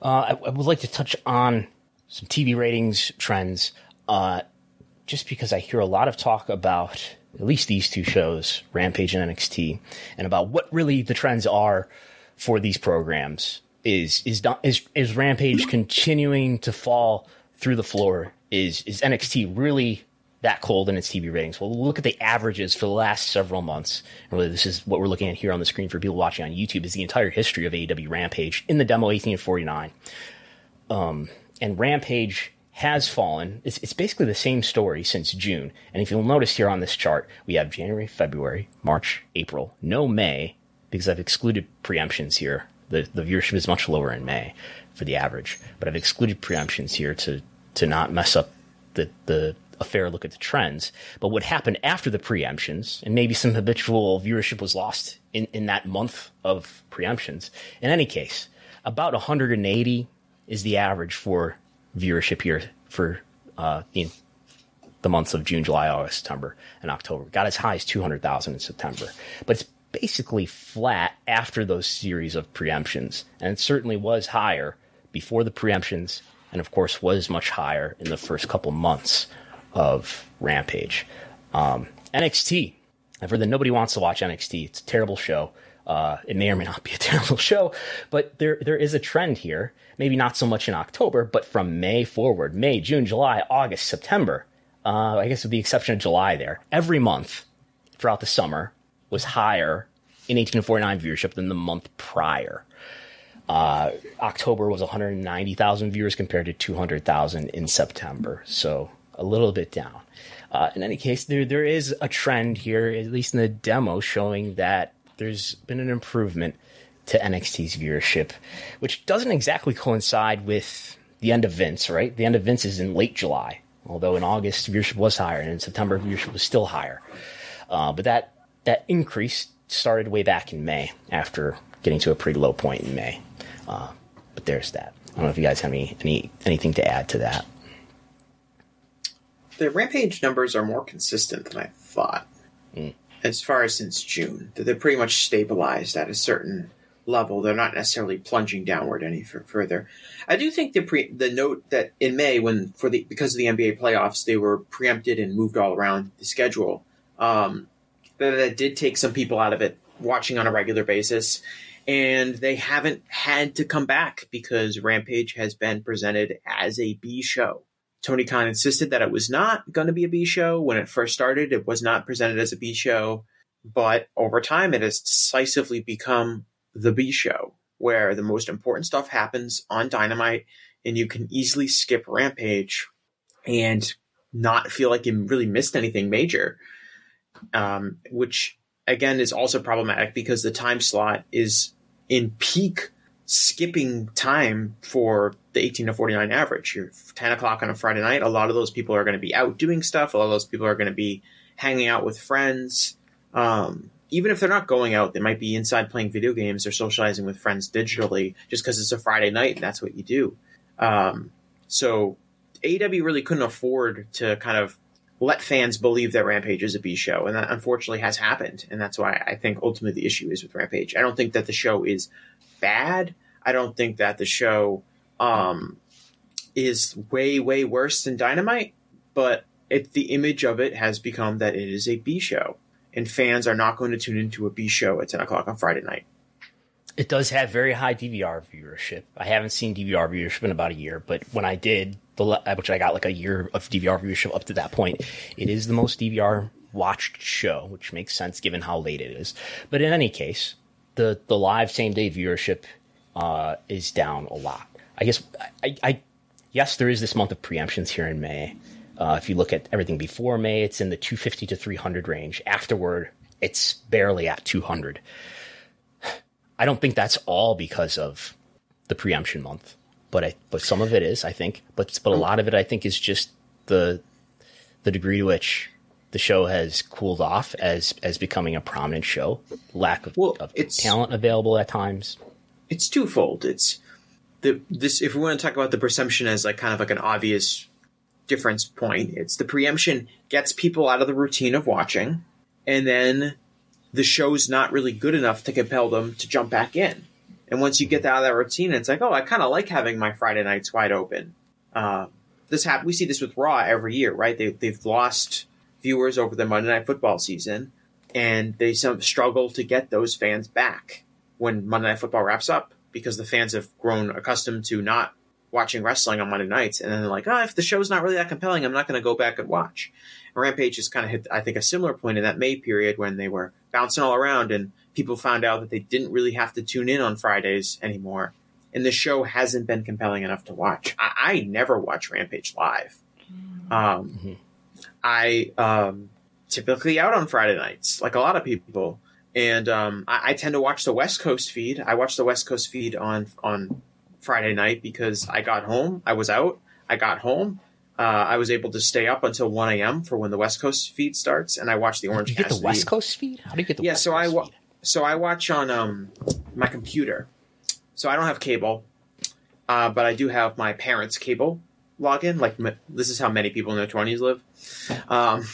Uh, I, I would like to touch on some TV ratings trends, uh, just because I hear a lot of talk about at least these two shows, Rampage and NXT, and about what really the trends are for these programs. Is is is is Rampage continuing to fall through the floor? Is is NXT really that cold in its TV ratings? Well, look at the averages for the last several months. And really, this is what we're looking at here on the screen for people watching on YouTube is the entire history of AEW Rampage in the demo 1849. Um, and Rampage has fallen. It's, it's basically the same story since June. And if you'll notice here on this chart, we have January, February, March, April, no May, because I've excluded preemptions here. The, the viewership is much lower in May for the average, but I've excluded preemptions here to, to not mess up the, the a fair look at the trends. But what happened after the preemptions, and maybe some habitual viewership was lost in, in that month of preemptions. In any case, about 180 is the average for viewership here for uh, the, the months of June, July, August, September, and October. Got as high as 200,000 in September. But it's basically flat after those series of preemptions, and it certainly was higher before the preemptions, and of course was much higher in the first couple months of Rampage. Um, NXT. I've heard that nobody wants to watch NXT. It's a terrible show. Uh, it may or may not be a [LAUGHS] terrible show, but there there is a trend here. Maybe not so much in October, but from May forward, May, June, July, August, September. Uh, I guess with the exception of July, there every month throughout the summer was higher in 1849 viewership than the month prior. Uh, October was 190,000 viewers compared to 200,000 in September, so a little bit down. Uh, in any case, there there is a trend here, at least in the demo, showing that there's been an improvement to NXT's viewership, which doesn't exactly coincide with the end of Vince, right? The end of Vince is in late July, although in August viewership was higher, and in September viewership was still higher. Uh, but that that increase started way back in May, after getting to a pretty low point in May. Uh, but there's that. I don't know if you guys have any, any anything to add to that. The Rampage numbers are more consistent than I thought. Mm. As far as since June, that they're pretty much stabilized at a certain level. They're not necessarily plunging downward any f- further. I do think the pre- the note that in May, when for the because of the NBA playoffs, they were preempted and moved all around the schedule. Um, that, that did take some people out of it watching on a regular basis, and they haven't had to come back because Rampage has been presented as a B show. Tony Khan insisted that it was not going to be a B show when it first started. It was not presented as a B show, but over time, it has decisively become the B show, where the most important stuff happens on Dynamite, and you can easily skip Rampage and not feel like you really missed anything major. Um, which again is also problematic because the time slot is in peak skipping time for the 18 to 49 average. You're 10 o'clock on a Friday night. A lot of those people are going to be out doing stuff. A lot of those people are going to be hanging out with friends. Um, even if they're not going out, they might be inside playing video games or socializing with friends digitally just because it's a Friday night and that's what you do. Um, so AEW really couldn't afford to kind of let fans believe that Rampage is a B show, and that unfortunately has happened. And that's why I think ultimately the issue is with Rampage. I don't think that the show is bad. I don't think that the show um, is way way worse than Dynamite, but it, the image of it has become that it is a B show, and fans are not going to tune into a B show at ten o'clock on Friday night. It does have very high DVR viewership. I haven't seen DVR viewership in about a year, but when I did, the which I got like a year of DVR viewership up to that point, it is the most DVR watched show, which makes sense given how late it is. But in any case, the the live same day viewership uh, is down a lot. I guess I, I yes, there is this month of preemptions here in May. Uh, if you look at everything before May, it's in the 250 to 300 range. Afterward, it's barely at 200. I don't think that's all because of the preemption month, but I, but some of it is, I think. But but a mm. lot of it, I think, is just the the degree to which the show has cooled off as as becoming a prominent show. Lack of, well, of talent available at times. It's twofold. It's the this if we want to talk about the presumption as like kind of like an obvious difference point, it's the preemption gets people out of the routine of watching, and then the show's not really good enough to compel them to jump back in. And once you get out of that routine, it's like, oh, I kind of like having my Friday nights wide open. Uh, this hap- we see this with Raw every year, right? They, they've lost viewers over the Monday Night Football season, and they some struggle to get those fans back when Monday Night Football wraps up because the fans have grown accustomed to not watching wrestling on Monday nights, and then they're like, oh, if the show's not really that compelling, I'm not going to go back and watch. And Rampage has kind of hit, I think, a similar point in that May period when they were bouncing all around, and people found out that they didn't really have to tune in on Fridays anymore, and the show hasn't been compelling enough to watch. I, I never watch Rampage live. Um, Mm-hmm. I um, typically out on Friday nights, like a lot of people, and um, I, I tend to watch the West Coast feed. I watch the West Coast feed on on Friday night because I got home. I was out. I got home. Uh, I was able to stay up until 1 a.m. for when the West Coast feed starts, and I watch the Orange. You get the West. Coast feed? How do you get the yeah, West so I Coast wa- feed? So I watch on um my computer. So I don't have cable, uh, but I do have my parents' cable login. Like m- this is how many people in their twenties live, um,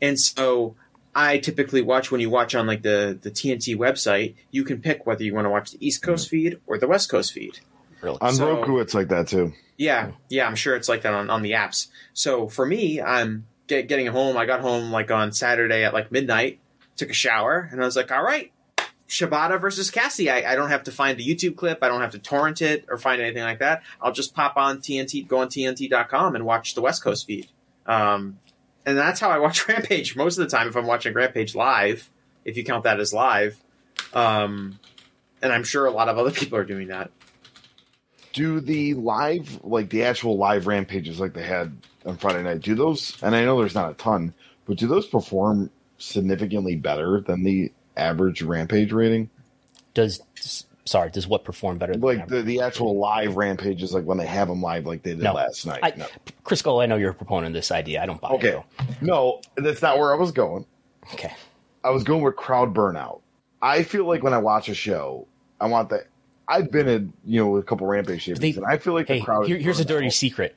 and so I typically watch when you watch on like the the TNT website, you can pick whether you want to watch the East Coast feed or the West Coast feed. Really? On So- Roku, it's like that too. Yeah, yeah, I'm sure it's like that on, on the apps. So for me, I'm get, getting home. I got home like on Saturday at like midnight, took a shower, and I was like, all right, Shibata versus Cassie. I, I don't have to find a YouTube clip. I don't have to torrent it or find anything like that. I'll just pop on TNT, go on TNT.com and watch the West Coast feed. Um, and that's how I watch [LAUGHS] Rampage most of the time if I'm watching Rampage live, if you count that as live. Um, and I'm sure a lot of other [LAUGHS] people are doing that. Do the live, like the actual live rampages, like they had on Friday night, do those? And I know there's not a ton, but do those perform significantly better than the average rampage rating? Does sorry, does what perform better? Than Like the, the actual live rampages, like when they have them live, like they did No. last night. I, no. Chris Cole, I know you're a proponent of this idea. I don't buy it. Okay. though. No, that's not where I was going. Okay. I was going with crowd burnout. I feel like when I watch a show, I want that. I've been in, you know, a couple rampage They- and I feel like Hey, the crowd. here, here's a dirty out. secret.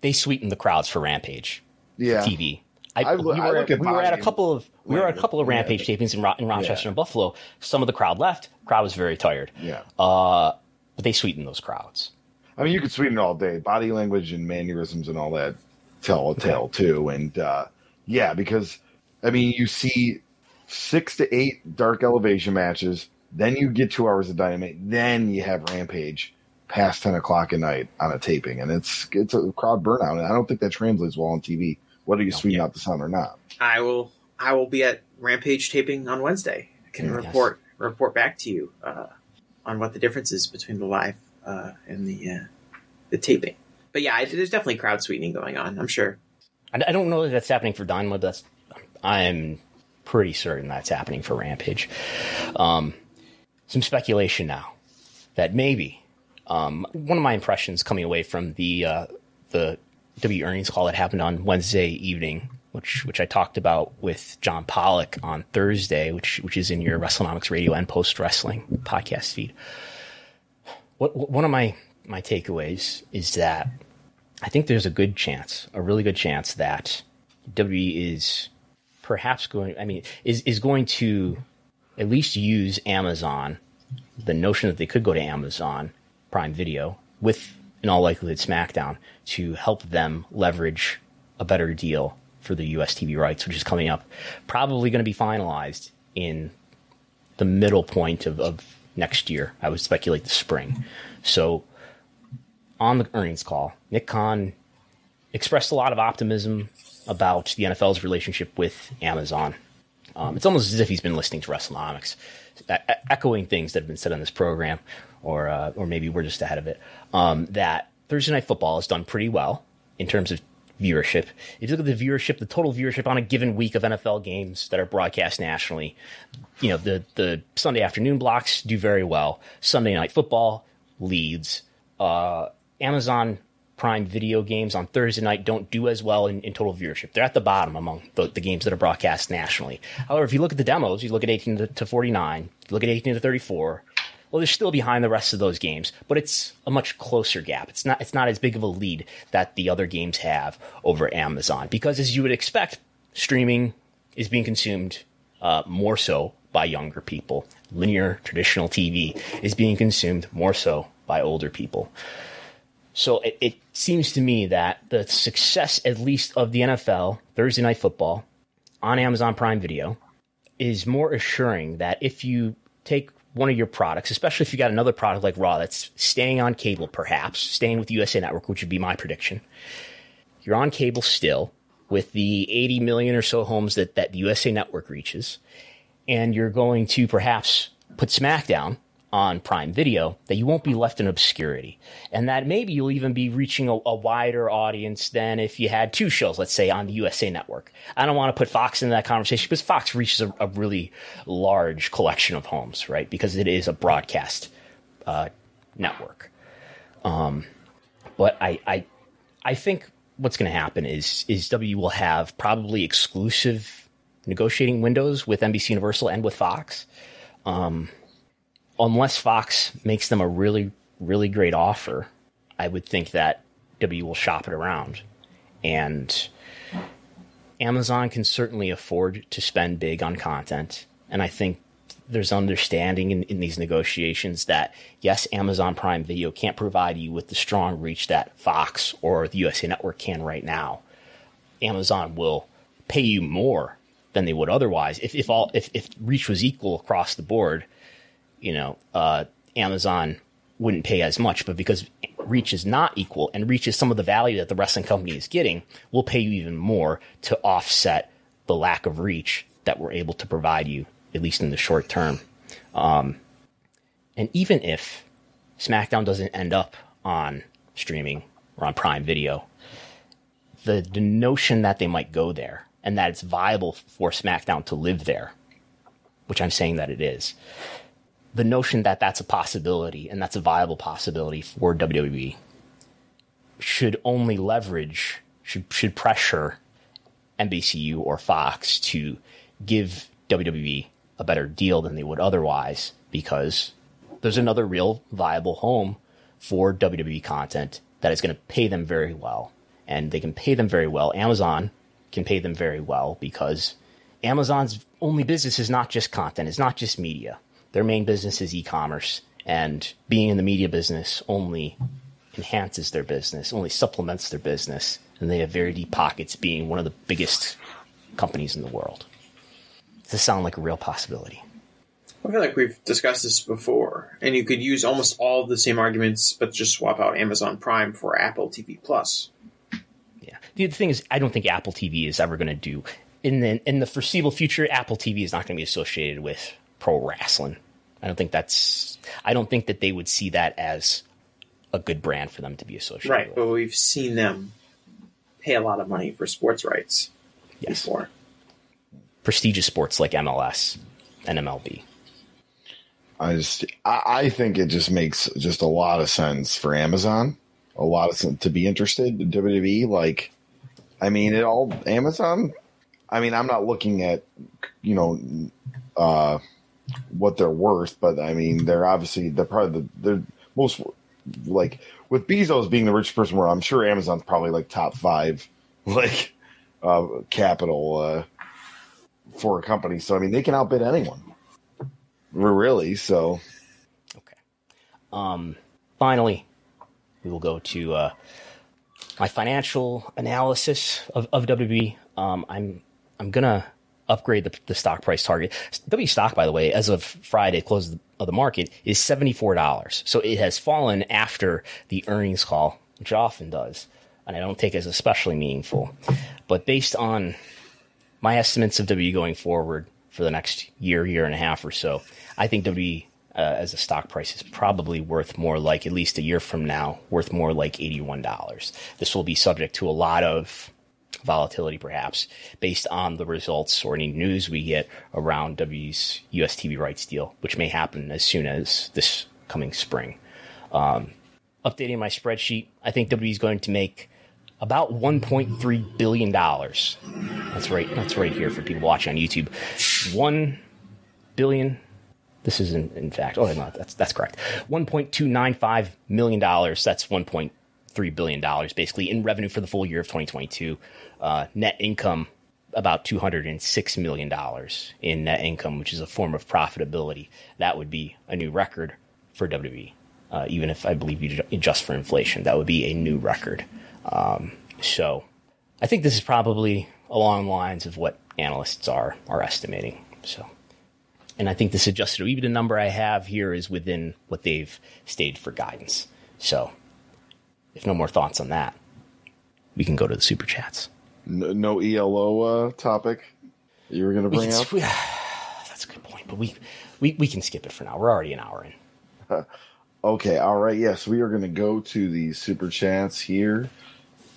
They sweeten the crowds for Rampage Yeah. TV. I, I we were, I at we were at a couple of we were at a couple of Rampage tapings in, Ro- in Rochester and Buffalo. Some of the crowd left. Crowd was very tired. Yeah. Uh, but they sweeten those crowds. I mean, you could sweeten it all day. Body language and mannerisms and all that tell a tale too. And uh, yeah, because I mean, you see six to eight dark elevation matches, then you get two hours of dynamite, then you have Rampage past ten o'clock at night on a taping, and it's it's a crowd burnout. And I don't think that translates well on TV, whether you sweeten out the sound or not. I will I will be at Rampage taping on Wednesday. I can Mm, yes. report report back to you uh, on what the difference is between the live uh, and the uh, the taping. But yeah, I, there's definitely crowd sweetening going on. I'm sure. I, I don't know that that's happening for Dynamite, but that's I'm pretty certain that's happening for Rampage. Um, some speculation now that maybe um, one of my impressions coming away from the uh, the W earnings call that happened on Wednesday evening, which which I talked about with John Pollock on Thursday, which which is in your WrestleNomics Radio and Post Wrestling podcast feed. What, what- one of my my takeaways is that I think there's a good chance, a really good chance that WWE is perhaps going. I mean, is is going to at least use Amazon. The notion that they could go to Amazon Prime Video with, in all likelihood, SmackDown to help them leverage a better deal for the US TV rights, which is coming up, probably going to be finalized in the middle point of, of next year. I would speculate the spring. So on the earnings call, Nick Khan expressed a lot of optimism about the NFL's relationship with Amazon. Um, it's almost as if he's been listening to WrestleNomics, e- echoing things that have been said on this program, or uh, or maybe we're just ahead of it. Um, that Thursday Night Football has done pretty well in terms of viewership. If you look at the viewership, the total viewership on a given week of NFL games that are broadcast nationally, you know the the Sunday afternoon blocks do very well. Sunday Night Football leads. Uh, Amazon Prime video games on Thursday night don't do as well in, in total viewership. They're at the bottom among the, the games that are broadcast nationally. However, if you look at the demos, you look at 18 to, to 49, you look at 18 to 34, well, they're still behind the rest of those games, but it's a much closer gap. It's not it's not as big of a lead that the other games have over Amazon because, as you would expect, streaming is being consumed uh, more so by younger people. Linear traditional TV is being consumed more so by older people. So it, it seems to me that the success, at least of the NFL Thursday Night Football on Amazon Prime Video, is more assuring that if you take one of your products, especially if you got another product like Raw that's staying on cable, perhaps staying with USA Network, which would be my prediction, you're on cable still with the 80 million or so homes that, that the USA Network reaches, and you're going to perhaps put SmackDown on Prime Video, that you won't be left in obscurity. And that maybe you'll even be reaching a, a wider audience than if you had two shows, let's say, on the USA Network. I don't want to put Fox into that conversation because Fox reaches a, a really large collection of homes, right? Because it is a broadcast uh, network. Um, but I, I, I think what's going to happen is is W will have probably exclusive negotiating windows with NBC Universal and with Fox. Um, unless Fox makes them a really, really great offer, I would think that W will shop it around. And Amazon can certainly afford to spend big on content. And I think there's understanding in, in these negotiations that yes, Amazon Prime Video can't provide you with the strong reach that Fox or the USA Network can right now. Amazon will pay you more than they would otherwise if, if all if, if reach was equal across the board. You know, uh, Amazon wouldn't pay as much, but because reach is not equal and reach is some of the value that the wrestling company is getting, we'll pay you even more to offset the lack of reach that we're able to provide you, at least in the short term. Um, and even if SmackDown doesn't end up on streaming or on Prime Video, the, the notion that they might go there and that it's viable for SmackDown to live there, which I'm saying that it is, the notion that that's a possibility and that's a viable possibility for WWE should only leverage, should, should pressure NBCU or Fox to give WWE a better deal than they would otherwise because there's another real viable home for WWE content that is going to pay them very well. And they can pay them very well. Amazon can pay them very well because Amazon's only business is not just content, it's not just media their main business is e-commerce and being in the media business only enhances their business, only supplements their business, and they have very deep pockets being one of the biggest companies in the world. Does this sound like a real possibility? I feel like we've discussed this before, and you could use almost all the same arguments, but just swap out Amazon Prime for Apple TV Plus. Yeah. The thing is, I don't think Apple TV is ever going to do in the in the foreseeable future. Apple TV is not going to be associated with pro wrestling. I don't think that's. I don't think that they would see that as a good brand for them to be associated. With. Right, with. but we've seen them pay a lot of money for sports rights yes. before. Prestigious sports like MLS and MLB. I just, I, I think it just makes just a lot of sense for Amazon, a lot of sense to be interested in WWE. Like, I mean, it all Amazon. I mean, I'm not looking at, you know, uh, what they're worth, but I mean, they're obviously they're probably the they're most like with Bezos being the richest person where I'm sure Amazon's probably like top five [LAUGHS] like uh, capital uh, for a company. So I mean, they can outbid anyone, really. So okay. Um, finally, we will go to uh, my financial analysis of, of WB. Um, I'm I'm gonna upgrade the, the stock price target. W stock, by the way, as of Friday, close of the market, is $74. So it has fallen after the earnings call, which often does. And I don't take as especially meaningful. But based on my estimates of W going forward for the next year, year and a half or so, I think W uh, as a stock price is probably worth more like, at least a year from now, worth more like $81. This will be subject to a lot of volatility, perhaps, based on the results or any news we get around W's US TV rights deal, which may happen as soon as this coming spring. Um, updating my spreadsheet, I think W is going to make about 1.3 billion dollars. That's right. That's right here for people watching on YouTube. One billion. This is in, in fact. Oh, no, that's that's correct. 1.295 million dollars. That's 1.3 billion dollars, basically in revenue for the full year of 2022 uh, net income about $206 million in net income, which is a form of profitability. That would be a new record for WWE. Uh, even if I believe you adjust for inflation, that would be a new record. Um, so I think this is probably along the lines of what analysts are are estimating. So, and I think this adjusted EBITDA number I have here is within what they've stated for guidance. So, if no more thoughts on that, we can go to the super chats no, no ELO uh, topic you were going to bring up? [SIGHS] that's a good point, but we, we we can skip it for now. We're already an hour in. [LAUGHS] okay, all right. Yes, we are going to go to the super chats here,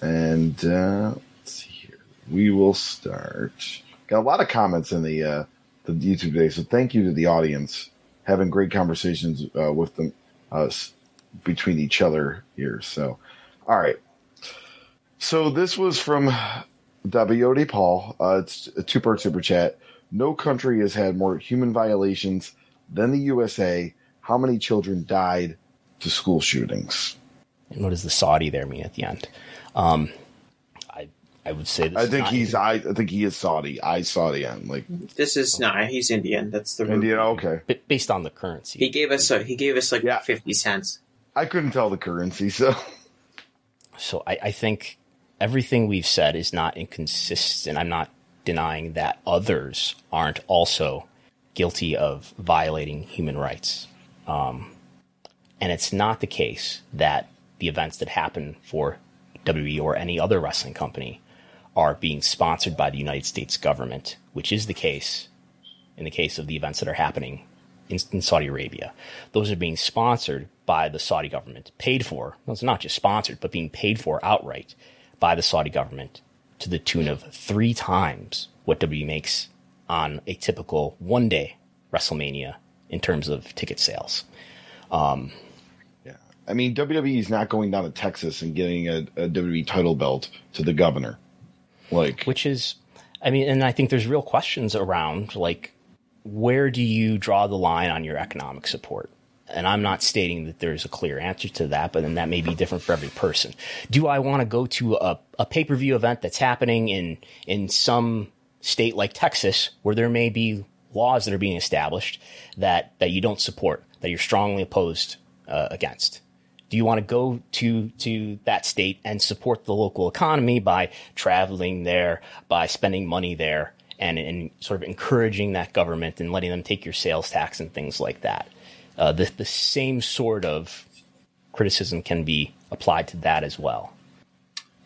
and uh, let's see here. We will start. Got a lot of comments in the uh, the YouTube today, so thank you to the audience having great conversations uh, with them uh, between each other here. So, all right. So this was from WOD Paul. Uh, it's a two part super chat. No country has had more human violations than the USA. How many children died to school shootings? And what does the Saudi there mean at the end? Um, I I would say this I think not- he's I, I think he is Saudi. I Saudi on like This is no, he's Indian. That's the India. Okay, b- based on the currency. He gave us a, he gave us like fifty cents. I couldn't tell the currency, so So I, I think everything we've said is not inconsistent. I'm not denying that others aren't also guilty of violating human rights. Um, and it's not the case that the events that happen for WWE or any other wrestling company are being sponsored by the United States government, which is the case in the case of the events that are happening in, in Saudi Arabia. Those are being sponsored by the Saudi government, paid for. No, it's not just sponsored, but being paid for outright by the Saudi government to the tune of three times what WWE makes on a typical one day WrestleMania in terms of ticket sales. Um, I mean WWE is not going down to Texas and getting a, a WWE title belt to the governor. Like, which is, I mean, and I think there's real questions around like, where do you draw the line on your economic support? And I'm not stating that there's a clear answer to that, but then that may be different for every person. Do I want to go to a, a pay per view event that's happening in in some state like Texas, where there may be laws that are being established that that you don't support, that you're strongly opposed uh, against? Do you want to go to to that state and support the local economy by traveling there, by spending money there, and, and sort of encouraging that government and letting them take your sales tax and things like that? Uh, the the same sort of criticism can be applied to that as well.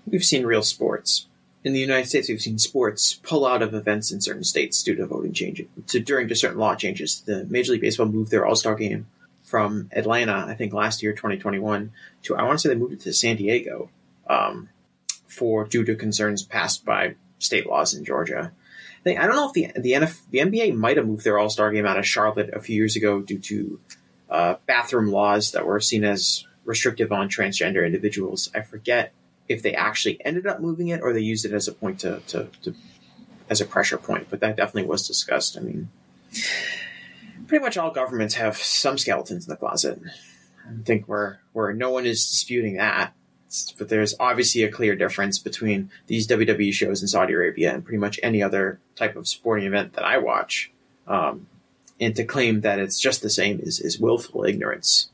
We've seen real sports in the United States. We've seen sports pull out of events in certain states due to voting changes. To during to certain law changes, the Major League Baseball moved their All Star game from Atlanta, I think last year, 2021, to I want to say they moved it to San Diego um, for due to concerns passed by state laws in Georgia. I, don't know if the the, NF, the NBA might have moved their All Star game out of Charlotte a few years ago due to uh, bathroom laws that were seen as restrictive on transgender individuals. I forget if they actually ended up moving it or they used it as a point to, to, to as a pressure point, but that definitely was discussed. I mean, pretty much all governments have some skeletons in the closet. I think where where no one is disputing that. But there's obviously a clear difference between these WWE shows in Saudi Arabia and pretty much any other type of sporting event that I watch. Um, and to claim that it's just the same is, is willful ignorance.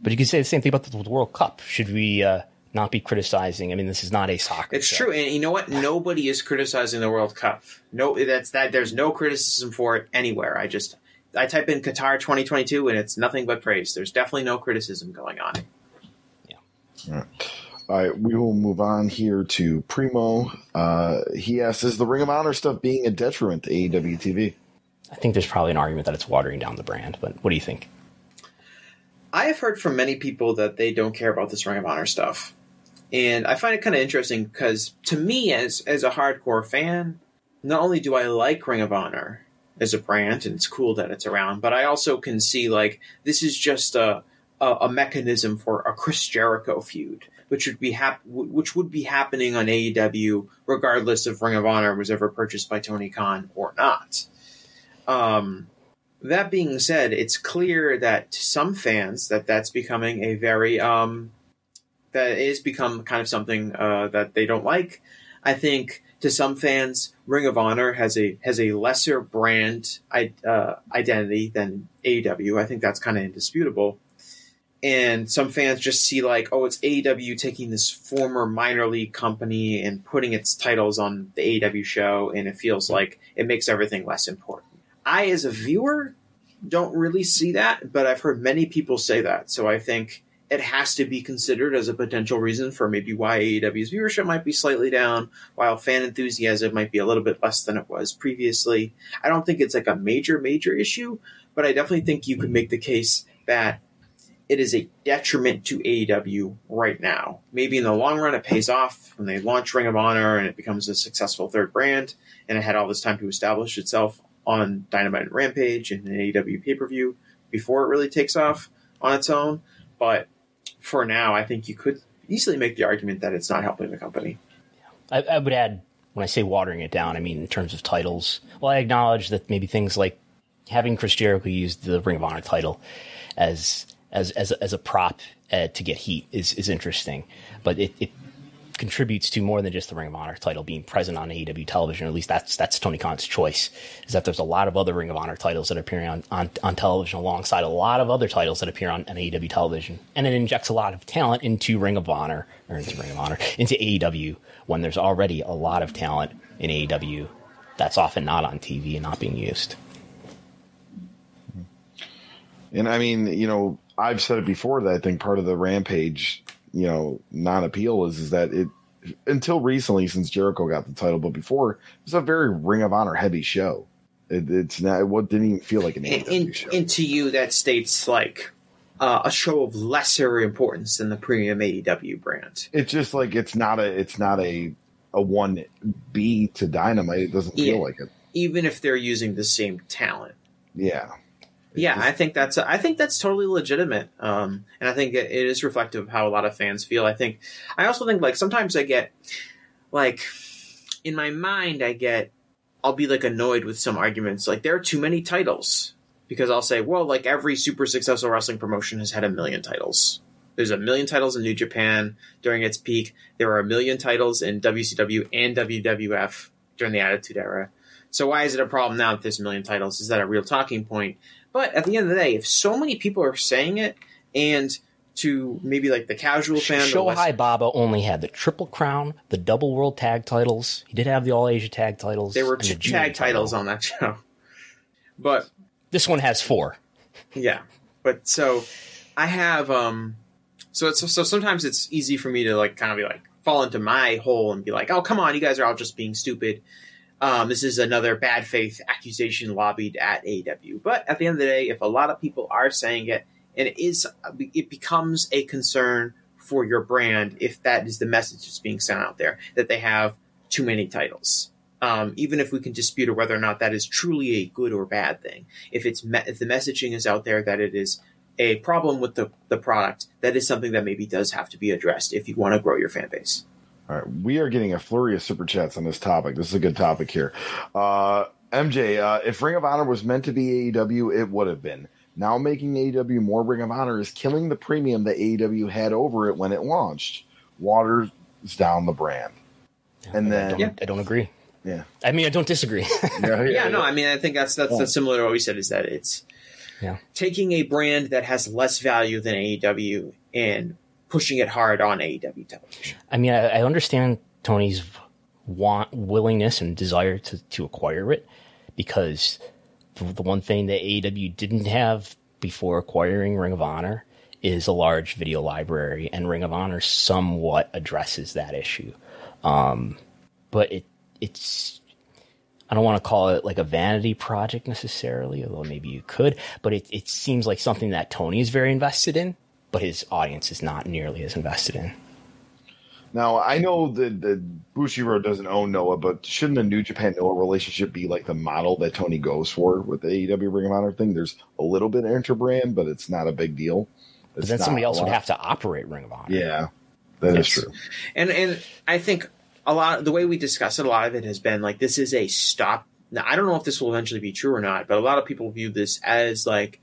But you can say the same thing about the World Cup. Should we uh, not be criticizing? I mean, this is not a soccer. It's show. true, and you know what? Nobody is criticizing the World Cup. No, that's that. There's no criticism for it anywhere. I just I type in Qatar 2022, and it's nothing but praise. There's definitely no criticism going on. All right. All right, we will move on here to Primo. Uh, he asks, "Is the Ring of Honor stuff being a detriment to AEW TV?" I think there's probably an argument that it's watering down the brand. But what do you think? I have heard from many people that they don't care about this Ring of Honor stuff, and I find it kind of interesting because to me, as as a hardcore fan, not only do I like Ring of Honor as a brand, and it's cool that it's around, but I also can see like this is just a a, a mechanism for a Chris Jericho feud, which would be hap- which would be happening on AEW regardless if Ring of Honor was ever purchased by Tony Khan or not. Um, that being said, it's clear that to some fans that that's becoming a very um, that is become kind of something uh, that they don't like. I think to some fans, Ring of Honor has a has a lesser brand uh, identity than AEW. I think that's kind of indisputable. And some fans just see like, oh, it's AEW taking this former minor league company and putting its titles on the AEW show, and it feels mm-hmm. like it makes everything less important. I, as a viewer, don't really see that, but I've heard many people say that. So I think it has to be considered as a potential reason for maybe why AEW's viewership might be slightly down, while fan enthusiasm might be a little bit less than it was previously. I don't think it's like a major, major issue, but I definitely think you could make the case that it is a detriment to AEW right now. Maybe in the long run it pays off when they launch Ring of Honor and it becomes a successful third brand and it had all this time to establish itself on Dynamite and Rampage and an AEW pay per view before it really takes off on its own. But for now, I think you could easily make the argument that it's not helping the company. I, I would add when I say watering it down, I mean in terms of titles. Well, I acknowledge that maybe things like having Chris Jericho use the Ring of Honor title as as as as a prop uh, to get heat is is interesting, but it, it contributes to more than just the Ring of Honor title being present on AEW television. At least that's that's Tony Khan's choice. Is that there's a lot of other Ring of Honor titles that appear on, on, on television alongside a lot of other titles that appear on, on AEW television, and it injects a lot of talent into Ring of Honor or into Ring of Honor into AEW when there's already a lot of talent in AEW that's often not on TV and not being used. And I mean, you know, I've said it before that I think part of the Rampage, you know, non appeal is is that it until recently since Jericho got the title, but before it was a very Ring of Honor heavy show. It, it's not what didn't even feel like an And, AEW and, show. and to you, that states like uh, a show of lesser importance than the premium AEW brand. It's just like it's not a it's not a a one B to Dynamite. It doesn't feel Yeah. like it. even if they're using the same talent. Yeah. Yeah, I think that's I think that's totally legitimate, um, and I think it, it is reflective of how a lot of fans feel. I think I also think like sometimes I get like in my mind I get I'll be like annoyed with some arguments like there are too many titles because I'll say well like every super successful wrestling promotion has had a million titles. There's a million titles in New Japan during its peak. There are a million titles in WCW and WWF during the Attitude Era. So why is it a problem now that there's a million titles? Is that a real talking point? But at the end of the day, if so many people are saying it, and to maybe like the casual fan, the Shohei Baba only had the Triple Crown, the Double World Tag titles. He did have the All Asia Tag titles. there were the two Junior tag titles title. on that show. [LAUGHS] But This one has four. yeah, but so I have um, so it's so sometimes it's easy for me to like kind of be like fall into my hole and be like, oh come on, you guys are all just being stupid. Um, this is another bad faith accusation lobbied at AW. But at the end of the day, if a lot of people are saying it, and it is, it becomes a concern for your brand if that is the message that's being sent out there that they have too many titles. Um, even if we can dispute whether or not that is truly a good or bad thing, if it's me- if the messaging is out there that it is a problem with the, the product, that is something that maybe does have to be addressed if you want to grow your fan base. All right, we are getting a flurry of super chats on this topic. This is a good topic here. Uh, MJ, uh, if Ring of Honor was meant to be AEW, it would have been. Now making AEW more Ring of Honor is killing the premium that AEW had over it when it launched. Waters down the brand. And I then, don't, I don't agree. yeah, I mean, I don't disagree. [LAUGHS] yeah, Yeah, no, I mean, I think that's that's, Yeah. that's similar to what we said. Is that it's Yeah. taking a brand that has less value than AEW and pushing it hard on AEW television. I mean, I, I understand Tony's want, willingness, and desire to, to acquire it because the, one thing that AEW didn't have before acquiring Ring of Honor is a large video library, and Ring of Honor somewhat addresses that issue. Um, but it it's I don't want to call it like a vanity project necessarily, although maybe you could, but it, it seems like something that Tony is very invested in, but his audience is not nearly as invested in. Now I know that the Bushiroad doesn't own Noah, but shouldn't the New Japan Noah relationship be like the model that Tony goes for with the AEW Ring of Honor thing? There's a little bit of interbrand, but it's not a big deal. But then somebody else would have to operate Ring of Honor. Yeah, that is Yes. true. And and I think a lot the way we discuss it, a lot of it has been like this is a stop. Now I don't know if this will eventually be true or not, but a lot of people view this as like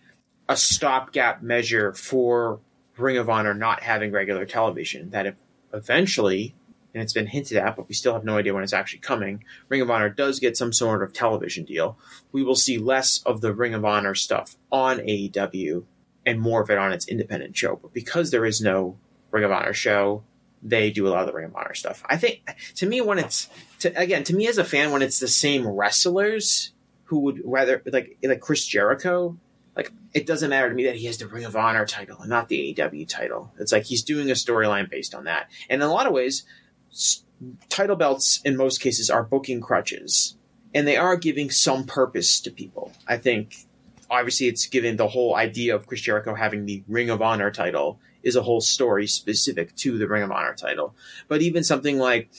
a stopgap measure for Ring of Honor not having regular television. That eventually, and it's been hinted at, but we still have no idea when it's actually coming, Ring of Honor does get some sort of television deal, we will see less of the Ring of Honor stuff on AEW and more of it on its independent show. But because there is no Ring of Honor show, they do a lot of the Ring of Honor stuff. I think to me when it's to, again to me as a fan when it's the same wrestlers who would rather like like Chris Jericho, like it doesn't matter to me that he has the Ring of Honor title and not the AEW title. It's like he's doing a storyline based on that. And in a lot of ways, title belts in most cases are booking crutches, and they are giving some purpose to people. I think obviously it's given the whole idea of Chris Jericho having the Ring of Honor title is a whole story specific to the Ring of Honor title. But even something like,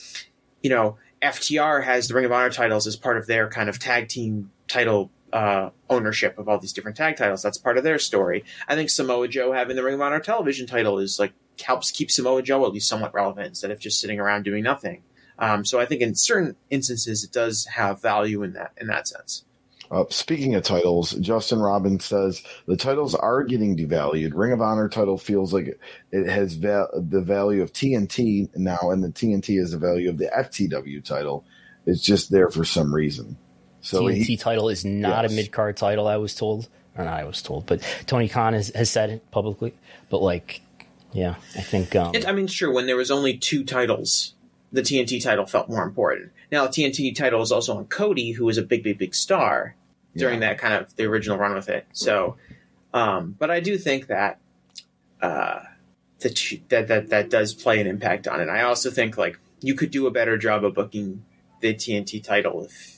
you know, FTR has the Ring of Honor titles as part of their kind of tag team title uh, ownership of all these different tag titles. That's part of their story. I think Samoa Joe having the Ring of Honor television title is like helps keep Samoa Joe at least somewhat relevant instead of just sitting around doing nothing. Um, so I think in certain instances it does have value in that in that sense. Uh, speaking of titles, Justin Robbins says the titles are getting devalued. Ring of Honor title feels like it has va- the value of TNT now, and the TNT is the value of the FTW title. It's just there for some reason. So TNT he, title is not Yes. a mid card title. I was told, or not I was told, but Tony Khan has, has said it publicly. But like, yeah, I think um, It, I mean, sure, when there was only two titles, the TNT title felt more important. Now, the TNT title is also on Cody, who was a big, big, big star during that kind of the original run with it. So, um, but I do think that uh, that, that that that does play an impact on it. I also think like you could do a better job of booking the TNT title if,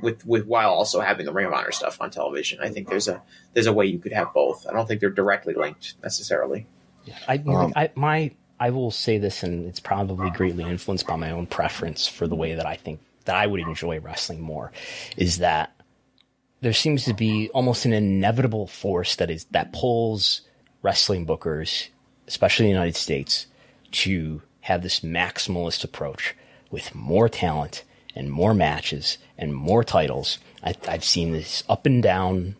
with with while also having the Ring of Honor stuff on television. I think there's a there's a way you could have both. I don't think they're directly linked necessarily. I, Um, I my I will say this, and it's probably greatly influenced by my own preference for the way that I think that I would enjoy wrestling more. Is that there seems to be almost an inevitable force that is that pulls wrestling bookers, especially in the United States, to have this maximalist approach with more talent and more matches and more titles. I, I've seen this up and down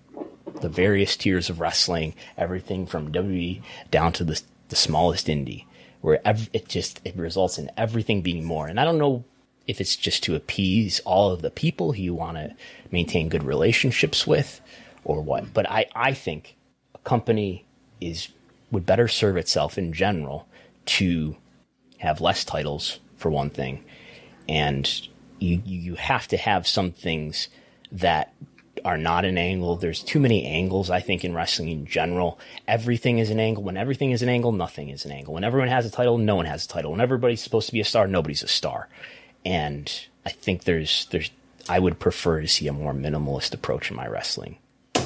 the various tiers of wrestling, everything from WWE down to the, the smallest indie, where ev- it just it results in everything being more. And I don't know if it's just to appease all of the people who you want to maintain good relationships with, or what. But I I think a company is would better serve itself in general to have less titles for one thing, and you you have to have some things that are not an angle. There's too many angles, I think, in wrestling in general. Everything is an angle. When everything is an angle, nothing is an angle. When everyone has a title, no one has a title. When everybody's supposed to be a star, nobody's a star. And I think there's there's I would prefer to see a more minimalist approach in my wrestling,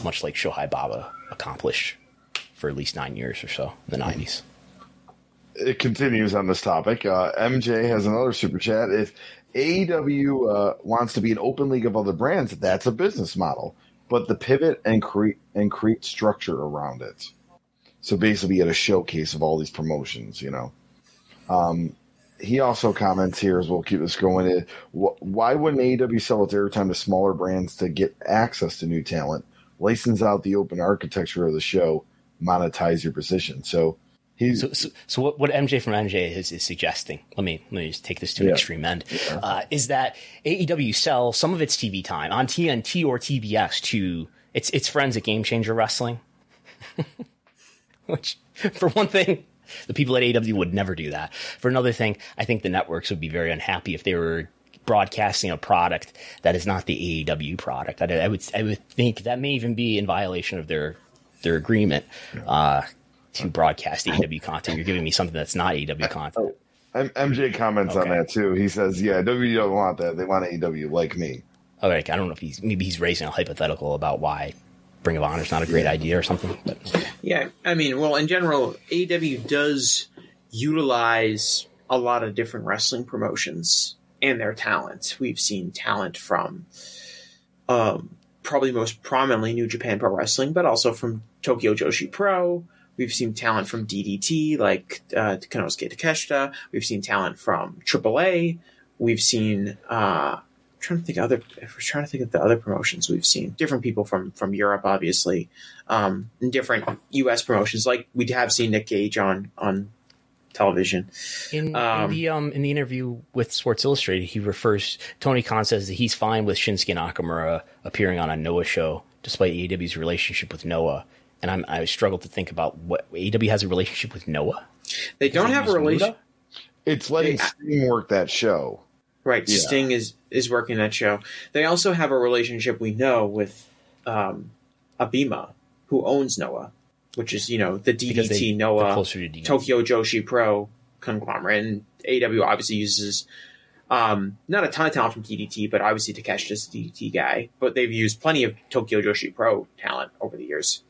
much like Shohei Baba accomplished for at least nine years or so in the nineties. it continues on this topic. Uh, MJ has another super chat. If AEW uh, wants to be an open league of other brands, that's a business model. But the pivot and create and create structure around it. So basically, get a showcase of all these promotions. You know. Um, he also comments here as we'll keep this going. wh- Why wouldn't AEW sell its airtime to smaller brands to get access to new talent, license out the open architecture of the show, monetize your position? So he's So, so, so what, what MJ from NJ is, is suggesting, let me let me just take this to an Yeah. extreme end, uh, is that AEW sell some of its TV time on TNT or TBS to its its friends at Game Changer Wrestling. [LAUGHS] Which, for one thing, the people at AEW would never do that. For another thing, I think the networks would be very unhappy if they were broadcasting a product that is not the AEW product. I, I would I would think that may even be in violation of their their agreement uh, to broadcast AEW content. You're giving me something that's not AEW content. M- MJ comments on that too. He says, "Yeah, WWE don't want that. They want AEW like me." Oh, like, I don't know if he's maybe he's raising a hypothetical about why Ring of Honor is not a great idea or something. But Yeah, I mean, well, in general, AEW does utilize a lot of different wrestling promotions and their talent. We've seen talent from um, probably most prominently New Japan Pro Wrestling, but also from Tokyo Joshi Pro. We've seen talent from DDT, like uh, Konosuke Takeshita. We've seen talent from AAA. We've seen uh, I'm trying to think of other. If we're trying to think of the other promotions we've seen, different people from from Europe, obviously, um, and different U.S. promotions. Like we have seen Nick Gage on on television. in, Um, in the um in the interview with Sports Illustrated, he refers Tony Khan says that he's fine with Shinsuke Nakamura appearing on a Noah show, despite AEW's relationship with Noah. And I'm I struggle to think about what AEW has a relationship with Noah. They don't have a relationship. It's letting Sting work that show. Right, Yeah. Sting is is working that show. They also have a relationship we know with um, Abema, who owns Noah, which is you know the DDT they're Noah closer to DDT. Tokyo Joshi Pro conglomerate, and AW obviously uses um, not a ton of talent from DDT, but obviously Takeshita's the DDT guy. But they've used plenty of Tokyo Joshi Pro talent over the years.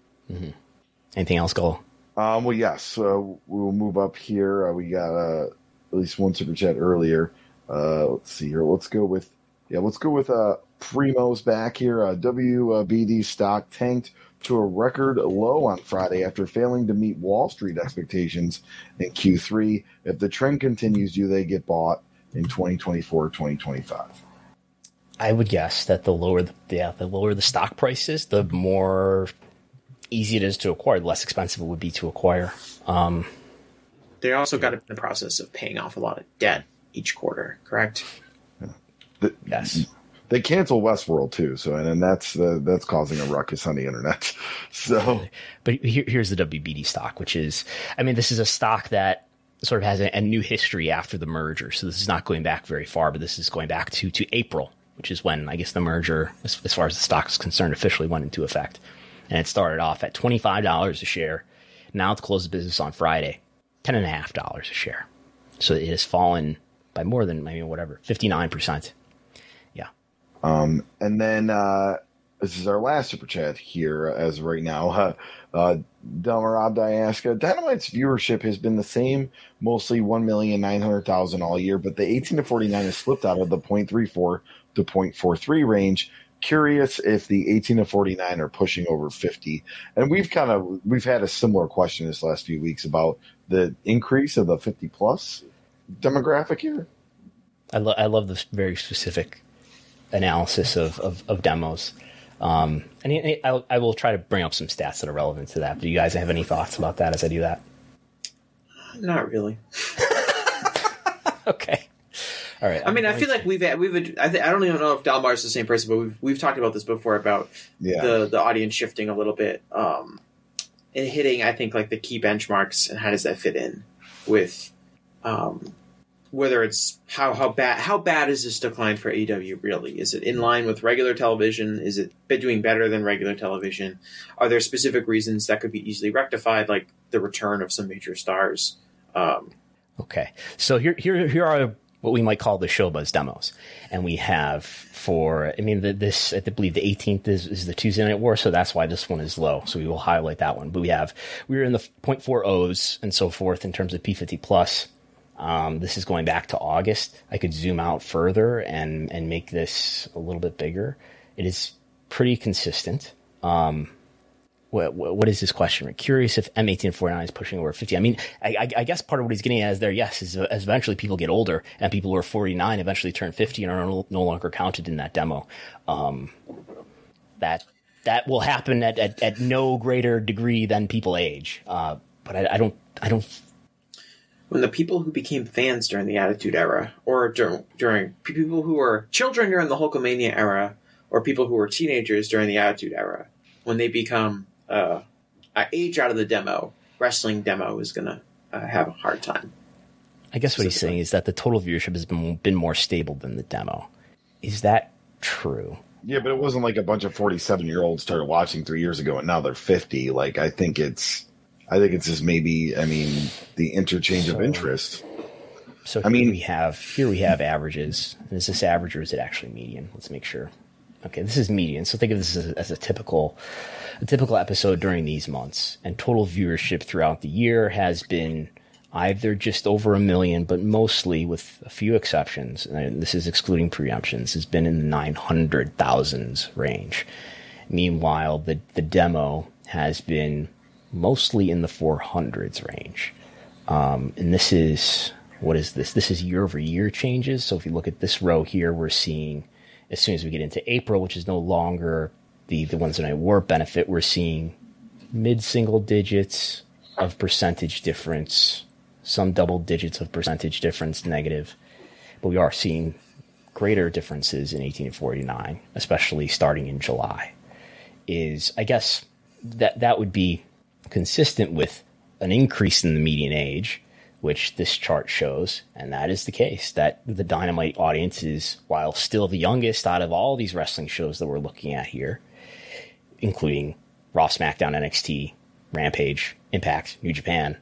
Anything else, Go? Um, well, yes, uh, we'll move up here. Uh, we got uh, at least one super chat earlier. Uh, let's see here. Let's go with yeah. Let's go with uh, Primo's back here. Uh, WBD stock tanked to a record low on Friday after failing to meet Wall Street expectations in Q3. If the trend continues, do they get bought in 2024 2025? I would guess that the lower the yeah, the lower the stock price is, the more easy it is to acquire, the less expensive it would be to acquire. Um, they also got in the process of paying off a lot of debt each quarter, correct? The, yes. They cancel Westworld too, so and, and that's uh, that's causing a ruckus on the internet. [LAUGHS] So, but here, here's the WBD stock, which is, I mean, this is a stock that sort of has a, a, new history after the merger. So this is not going back very far, but this is going back to to April, which is when I guess the merger, as, as far as the stock is concerned, officially went into effect. And it started off at twenty five dollars a share. Now it's closed business on Friday, ten and a share. So it has fallen by more than maybe whatever fifty nine percent Yeah. um, and then uh, this is our last super chat here as right now. [LAUGHS] Uh, uh, Delmarab Diaska, Dynamite's viewership has been the same, mostly 1,900,000 all year, but the 18 to 49 has slipped out of the 0.34 to 0.43 range. Curious if the 18 to 49 are pushing over 50. And we've kind of, we've had a similar question this last few weeks about the increase of the 50 plus demographic here. I, lo- I love this very specific analysis of, of, of demos. Um, and I, I, will try to bring up some stats that are relevant to that. Do you guys have any thoughts about that as I do that? Not really. [LAUGHS] okay. All right. I mean, I feel like we've we've I, th- I don't even know if Dalmar is the same person, but we've we've talked about this before about yeah. the the audience shifting a little bit, um, and hitting I think like the key benchmarks and how does that fit in with um, whether it's how how bad how bad is this decline for AEW really? Is it in line with regular television? Is it doing better than regular television? Are there specific reasons that could be easily rectified, like the return of some major stars? Um, okay, so here here here are what we might call the showbuzz demos, and we have for I mean the, this I believe the 18th is, is the Tuesday Night War, so that's why this one is low. So we will highlight that one. But we have we're in the 0.40s and so forth in terms of P50 plus. Um, this is going back to August. I could zoom out further and and make this a little bit bigger. It is pretty consistent. Um, what, what is this question? We're curious if M1849 is pushing over 50. I mean, I, I, guess part of what he's getting at is there, yes, is as eventually people get older and people who are 49 eventually turn 50 and are no, no longer counted in that demo. Um, that that will happen at, at, at, no greater degree than people age. Uh, but I, I don't I don't when the people who became fans during the Attitude Era, or during, during people who were children during the Hulkamania era, or people who were teenagers during the Attitude Era, when they become uh, age out of the demo, wrestling demo is going to uh, have a hard time. I guess what he's saying is that the total viewership has been, been more stable than the demo. Is that true? Yeah, but it wasn't like a bunch of 47 year olds started watching three years ago and now they're 50. Like, I think it's I think it's just maybe, I mean, the interchange so, of interest. So I mean, we have here we have averages. Is this average or is it actually median? Let's make sure. Okay, this is median. So think of this as a, as a typical, a typical episode during these months. And total viewership throughout the year has been either just over a million, but mostly with a few exceptions, and this is excluding preemptions, has been in the 900,000s range. Meanwhile, the, the demo has been mostly in the 400s range. Um, and this is, what is this? This is year over year changes. So if you look at this row here, we're seeing, as soon as we get into April, which is no longer the, the ones that I War benefit, we're seeing mid single digits of percentage difference, some double digits of percentage difference negative. But we are seeing greater differences in 1849, especially starting in July. Is, I guess, that that would be consistent with an increase in the median age, which this chart shows, and that is the case. That the Dynamite audience is, while still the youngest out of all these wrestling shows that we're looking at here, including Raw, SmackDown, NXT, Rampage, Impact, New Japan.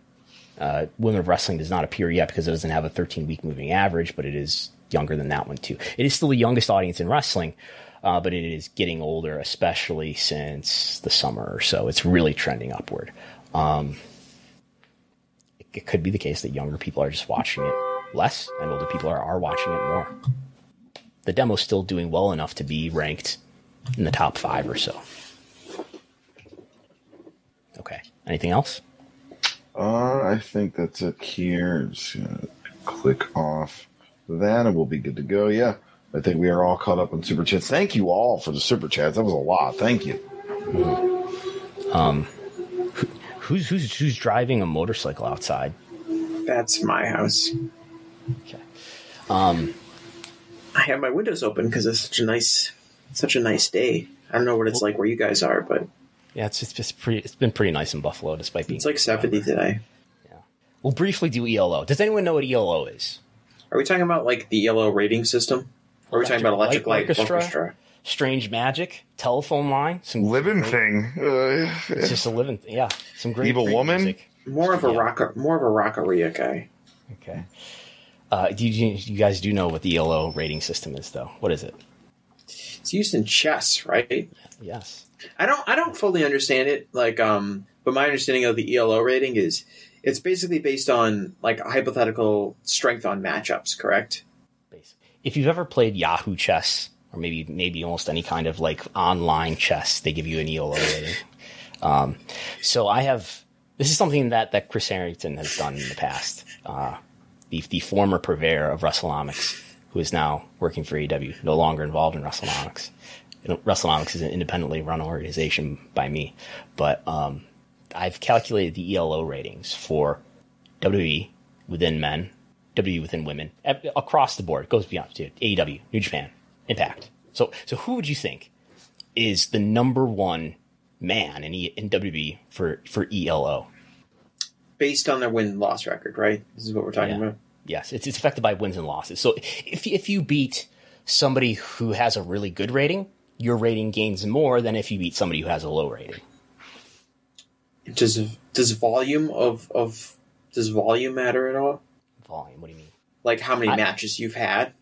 Uh, Women of Wrestling does not appear yet because it doesn't have a 13 week moving average, but it is younger than that one too. It is still the youngest audience in wrestling, uh, but it is getting older, especially since the summer or so. It's really trending upward. Um, it, could be the case that younger people are just watching it less, and older people are, are watching it more. The demo's still doing well enough to be ranked in the top five or so. Okay. Anything else? Uh, I think that's it here. Just gonna click off that, and we'll be good to go. Yeah, I think we are all caught up on super chats. Thank you all for the super chats. That was a lot. Thank you. Um, who, who's who's who's driving a motorcycle outside? That's my house. Okay. Um, I have my windows open because it's such a nice, such a nice day. I don't know what it's like where you guys are, but yeah, it's it's just pretty. It's been pretty nice in Buffalo, despite being. it's like seventy today. Yeah. We'll briefly do ELO. Does anyone know what ELO is? Are we talking about like the yellow rating system? Or are we talking about electric light orchestra? Strange Magic, telephone line, some living thing. Uh, it's just a living, thing. yeah. Some great Evil great woman? music. More of a rocker, more of a rockaria guy. Okay. Uh, do you, you guys do know what the ELO rating system is, though? What is it? It's used in chess, right? Yes. I don't I don't fully understand it. Like, um, but my understanding of the ELO rating is it's basically based on like a hypothetical strength on matchups, correct? If you've ever played Yahoo Chess, or maybe maybe almost any kind of like online chess, they give you an ELO rating. Um, so I have this is something that that Chris Harrington has done in the past. Uh, the the former purveyor of WrestleNomics, who is now working for AEW, no longer involved in know, WrestleNomics is an independently run organization by me, but um, I've calculated the ELO ratings for WWE within men, WWE within women, across the board. It goes beyond to AEW, New Japan, Impact. So, so who would you think is the number one man in, e- in WWE for for ELO? Based on their win loss record, right? This is what we're talking Yeah. about. Yes, it's, it's affected by wins and losses. So if if you beat somebody who has a really good rating, your rating gains more than if you beat somebody who has a low rating. Does does volume of of does volume matter at all? Volume. What do you mean? Like how many I- matches you've had?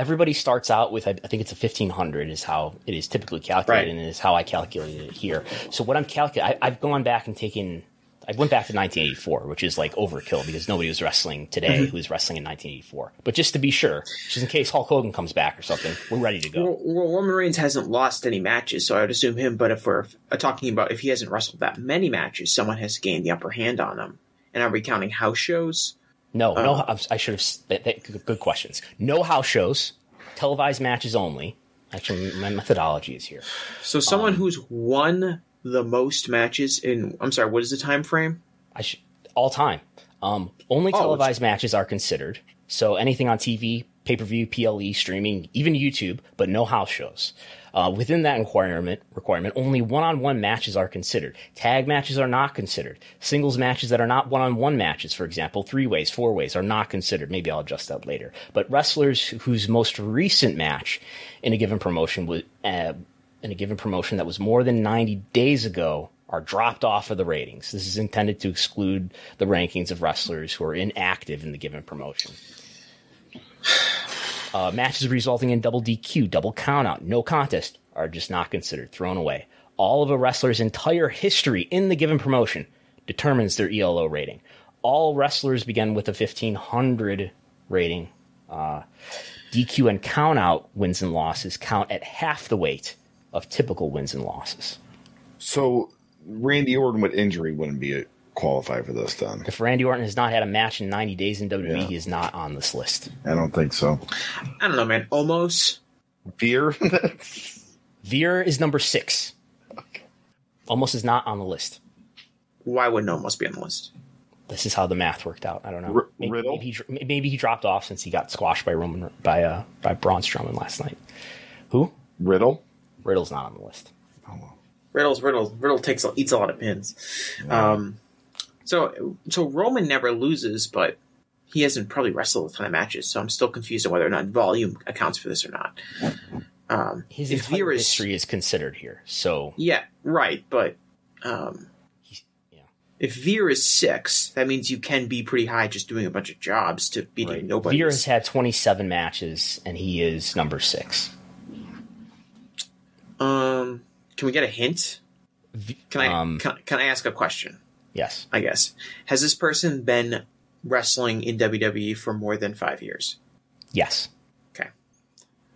Everybody starts out with I think it's a fifteen hundred is how it is typically calculated, Right. and is how I calculated it here. So what I'm calculating, I've gone back and taken. I went back to 1984, which is like overkill because nobody was wrestling today Mhm. who was wrestling in 1984. But just to be sure, just in case Hulk Hogan comes back or something, we're ready to go. Well, well, Roman Reigns hasn't lost any matches, so I would assume him. But if we're uh, talking about if he hasn't wrestled that many matches, someone has gained the upper hand on him. And are we counting house shows? No, no. Uh, I'm- I should have. That, that, good, good questions. No house shows, televised matches only. Actually, my methodology is here. So someone Um, who's won the most matches in I'm sorry, what is the time frame? I should all time. Um, only Oh, televised matches are considered. So anything on TV, pay per view, PLE, streaming, even YouTube, but no house shows. Uh, within that requirement, requirement, only one-on-one matches are considered. Tag matches are not considered. Singles matches that are not one-on-one matches, for example, three ways, four ways, are not considered. Maybe I'll adjust that later. But wrestlers whose most recent match in a given promotion was uh, in a given promotion that was more than 90 days ago are dropped off of the ratings. This is intended to exclude the rankings of wrestlers who are inactive in the given promotion. Uh, matches resulting in double DQ, double countout, no contest are just not considered, thrown away. All of a wrestler's entire history in the given promotion determines their ELO rating. All wrestlers begin with a 1500 rating. Uh, DQ and countout wins and losses count at half the weight of typical wins and losses. So Randy Orton with injury wouldn't be a qualify for this then. If Randy Orton has not had a match in 90 days in WWE, he is not on this list. I don't think so. I don't know, man. Omos. Veer? Veer is number six. Omos is not on the list. Why wouldn't Omos be on the list? This is how the math worked out. I don't know. R- maybe, Riddle? maybe he, maybe he dropped off since he got squashed by Roman by uh, by Braun Strowman last night. Who? Riddle? Riddle's not on the list. Riddle's Riddle Riddle takes a- eats a lot of pins. Um, so so Roman never loses, but he hasn't probably wrestled a ton of matches. So I'm still confused on whether or not volume accounts for this or not. Um, His if entire Veer is history is considered here. So yeah right, but um, if Veer is six, that means you can be pretty high just doing a bunch of jobs to beating nobody. Veer has had 27 matches and he is number six. Um, can we get a hint? Can I um, can, can I ask a question? Yes. I guess has this person been wrestling in WWE for more than five years? Yes. Okay.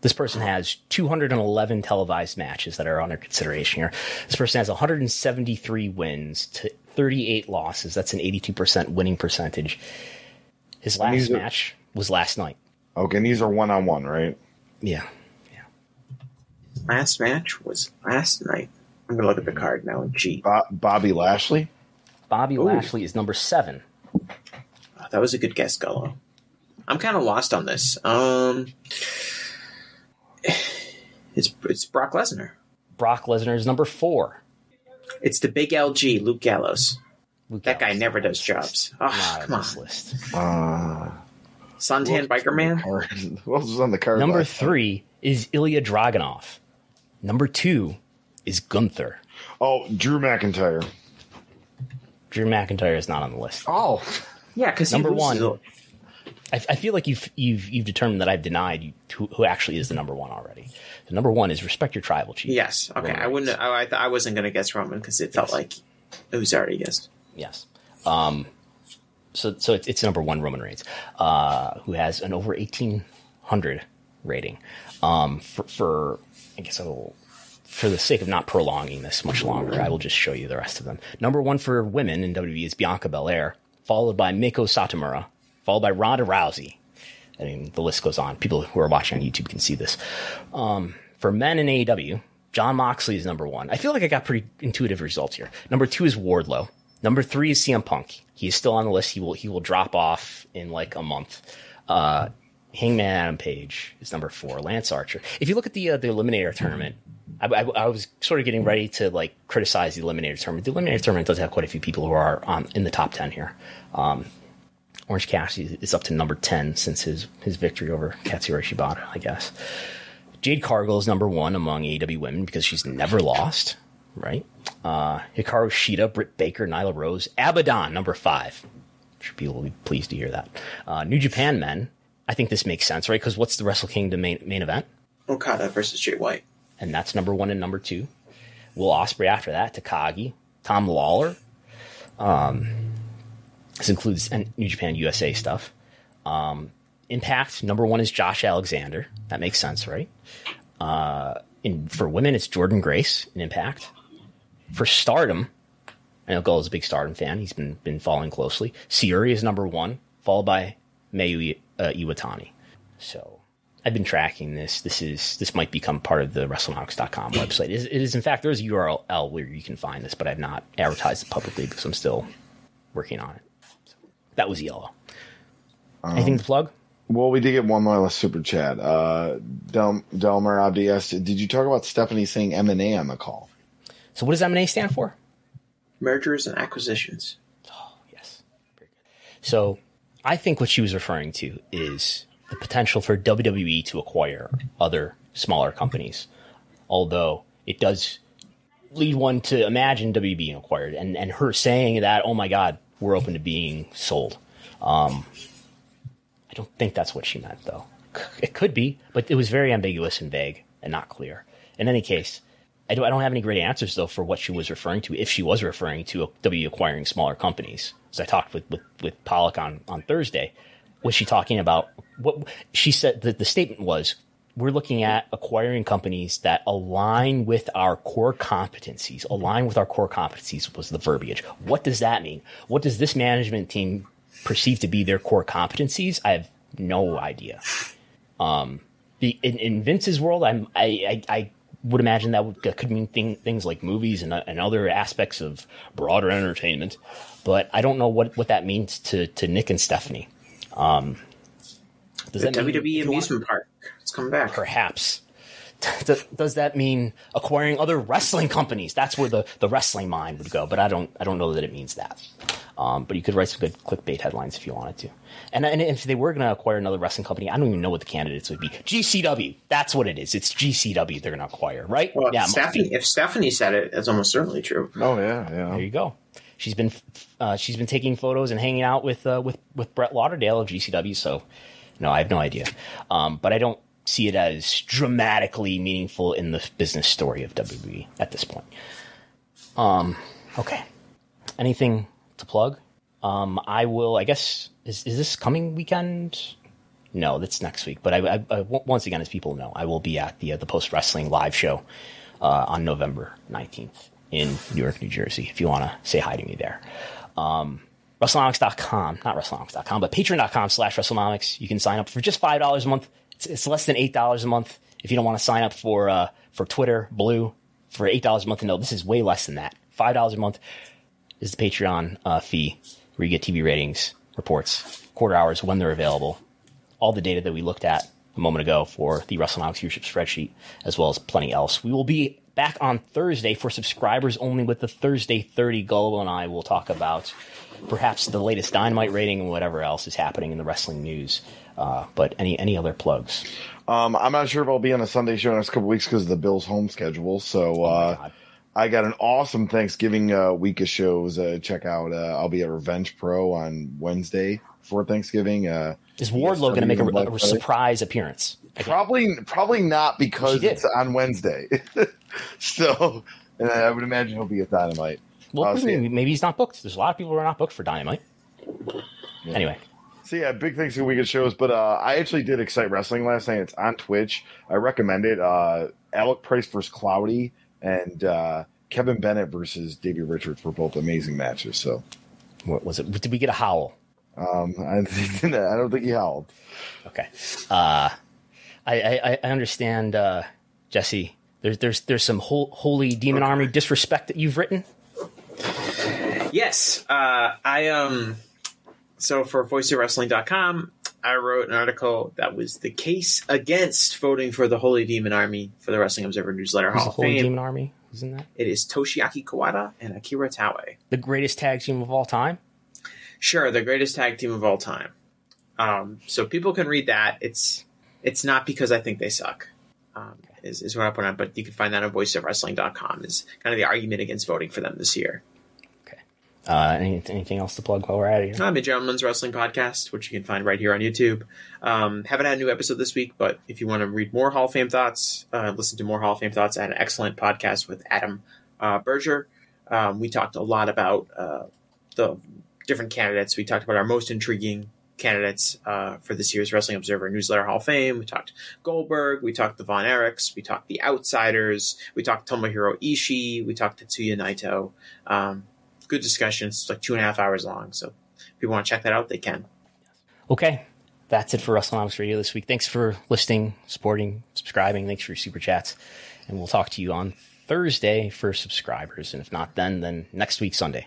This person has 211 televised matches that are under consideration here. This person has 173 wins to 38 losses. That's an 82% winning percentage. His last are- match was last night. Okay, and these are one on one, right? Yeah. Yeah. last match was last night. I'm gonna look at the card now and cheat. Bo- Bobby Lashley. Bobby Ooh. Lashley is number seven. Oh, that was a good guess, Gullo. I'm kind of lost on this. Um, [SIGHS] it's it's Brock Lesnar. Brock Lesnar is number four. It's the big LG, Luke Gallows. Luke that guy never does jobs. list. Oh, come on, this list. Uh, Suntan Biker Man. [LAUGHS] what was on the card? Number last night? three is Ilya Dragunov. Number two is Gunther. Oh, Drew McIntyre. Drew McIntyre is not on the list. Oh, Yeah, because Number one. I, I feel like you've you've you've determined that I've denied you who, who actually is the number one already. The number one is respect your tribal chief. Yes. Okay. Roman I wouldn't. Reigns. I, I, th- I wasn't gonna guess Roman because it felt like it was already guessed. Yes. Um, so so it's, it's number one Roman Reigns, uh, who has an over eighteen hundred rating. Um, for, for I guess a will, for the sake of not prolonging this much longer, I will just show you the rest of them. Number one for women in WWE is Bianca Belair, followed by Meiko Satomura, followed by Ronda Rousey. I mean, the list goes on. People who are watching on YouTube can see this. Um, for men in AEW, Jon Moxley is number one. I feel like I got pretty intuitive results here. Number two is Wardlow. Number three is CM Punk. He's still on the list. He will he will drop off in like a month. Uh, Hangman Adam Page is number four. Lance Archer. If you look at the uh, the Eliminator tournament, I, I, I was sort of getting ready to like criticize the Eliminator tournament. The Eliminator tournament does have quite a few people who are on in the top ten here. Um, Orange Cassidy is up to number ten since his his victory over Katsuyori Shibata, I guess. Jade Cargill is number one among AEW women because she's never lost, right? Uh, Hikaru Shida, Britt Baker, Nyla Rose, Abaddon, number five. I'm sure people will be pleased to hear that. Uh, New Japan men, I think this makes sense, right? Because what's the Wrestle Kingdom main, main event? Okada versus Jay White. And that's number one and number two. Will Ospreay after that, Takagi, Tom Lawlor. Um, this includes New Japan USA stuff. Um, Impact number one is Josh Alexander. That makes sense, right? Uh, in for women, it's Jordynne Grace in Impact. For Stardom, I know Gull is a big Stardom fan. He's been been following closely. Syuri is number one, followed by Mayu uh, Iwatani. So I've been tracking this. This is this might become part of the WrestleNomics.com website. It is, it is in fact there is a URL where you can find this, but I've not advertised it publicly because I'm still working on it. So that was yellow. Anything to plug? Well, we did get one more super chat. Uh, Del- Delmer Abdi asked, did you talk about Stephanie saying M and A on the call? So what does M&A stand for? Mergers and acquisitions. Oh, yes, very good. So I think what she was referring to is the potential for WWE to acquire other smaller companies. Although it does lead one to imagine WWE being acquired and, and her saying that, oh my God, we're open to being sold. Um, I don't think that's what she meant though. It could be, but it was very ambiguous and vague and not clear. In any case, I, do, I don't have any great answers though for what she was referring to, if she was referring to W acquiring smaller companies. As I talked with with, with Pollock on on Thursday, was she talking about what she said? that the statement was, "We're looking at acquiring companies that align with our core competencies. Align with our core competencies was the verbiage. What does that mean? What does this management team perceive to be their core competencies? I have no idea. Um, the in, in Vince's world, I'm I, I, I would imagine that, would, that could mean thing, things like movies and, and other aspects of broader entertainment, but I don't know what, what that means to, to Nick and Stephanie. Um, does the that mean- WWE amusement park. It's coming back. Perhaps. [LAUGHS] Does, does that mean acquiring other wrestling companies? That's where the, the wrestling mind would go, but I don't I don't know that it means that. Um, but you could write some good clickbait headlines if you wanted to. And, and if they were going to acquire another wrestling company, I don't even know what the candidates would be. GCW. That's what it is. It's GCW they're going to acquire, right? Well, yeah, if Stephanie, if Stephanie said it, it's almost certainly true. Oh yeah, yeah. There you go. She's been uh, she's been taking photos and hanging out with uh, with with Brett Lauderdale of GCW. So, no, I have no idea. Um, but I don't see it as dramatically meaningful in the business story of WWE at this point. Um, okay. Anything to plug? Um, I will. I guess is is this coming weekend? No, that's next week. But I, I, I once again, as people know, I will be at the uh, the post wrestling live show uh, on November nineteenth in Newark, New Jersey. If you want to say hi to me there. Um, WrestleNomics.com, not WrestleNomics.com, but Patreon.com slash WrestleNomics. You can sign up for just $5 a month. It's, it's less than $8 a month. If you don't want to sign up for uh, for Twitter Blue for eight dollars a month, no, this is way less than that. Five dollars a month is the Patreon uh, fee, where you get TV ratings, reports, quarter hours when they're available, all the data that we looked at a moment ago for the WrestleNomics viewership spreadsheet, as well as plenty else. We will be back on Thursday for subscribers only with the Thursday 30. Gullible and I will talk about perhaps the latest Dynamite rating and whatever else is happening in the wrestling news. Uh, but any any other plugs? Um, I'm not sure if I'll be on a Sunday show in the next couple weeks because of the Bills' home schedule. So Oh uh, I got an awesome Thanksgiving uh, week of shows. Uh, check out. Uh, I'll be at Revenge Pro on Wednesday for Thanksgiving. Uh, Is Wardlow going to make a, a surprise appearance? Probably, probably not because it's on Wednesday. [LAUGHS] so, and I would imagine he'll be at Dynamite. Well, what do so, you mean? maybe he's not booked. There's a lot of people who are not booked for Dynamite. Anyway, So yeah, big thanks to Weekend Shows. But uh, I actually did Excite Wrestling last night. It's on Twitch. I recommend it. Uh, Alec Price versus Cloudy and uh, Kevin Bennett versus Davey Richards were both amazing matches. So what was it? Did we get a howl? Um, I, [LAUGHS] I don't think he howled. Okay. Uh, I, I, I understand, uh, Jesse. There's there's there's some hol- holy demon army disrespect that you've written. Yes, uh, I um. So for voiceofwrestling.com, I wrote an article that was the case against voting for the Holy Demon Army for the Wrestling Observer newsletter Who's Hall of holy Fame. demon army? Who's in that? It is Toshiaki Kawada and Akira Taue. The greatest tag team of all time. Sure, the greatest tag team of all time. Um, so people can read that. It's it's not because I think they suck. Um, is, is what I put on, but you can find that on voiceofwrestling.com is kind of the argument against voting for them this year. Uh, any, anything else to plug while we're at it? I'm a Gentleman's Wrestling Podcast, which you can find right here on YouTube. Um, haven't had a new episode this week, but if you want to read more Hall of Fame thoughts, uh, listen to more Hall of Fame thoughts, had an excellent podcast with Adam uh, Berger. Um, we talked a lot about uh, the different candidates. We talked about our most intriguing candidates uh, for this year's Wrestling Observer Newsletter Hall of Fame. We talked Goldberg. We talked the Von Erichs. We talked the Outsiders. We talked Tomohiro Ishii. We talked Tetsuya Naito. Um, good discussion. It's like two and a half hours long. So if you want to check that out, they can. Okay. That's it for WrestleNomics Radio this week. Thanks for listening, supporting, subscribing. Thanks for your super chats. And we'll talk to you on Thursday for subscribers. And if not then, then next week, Sunday.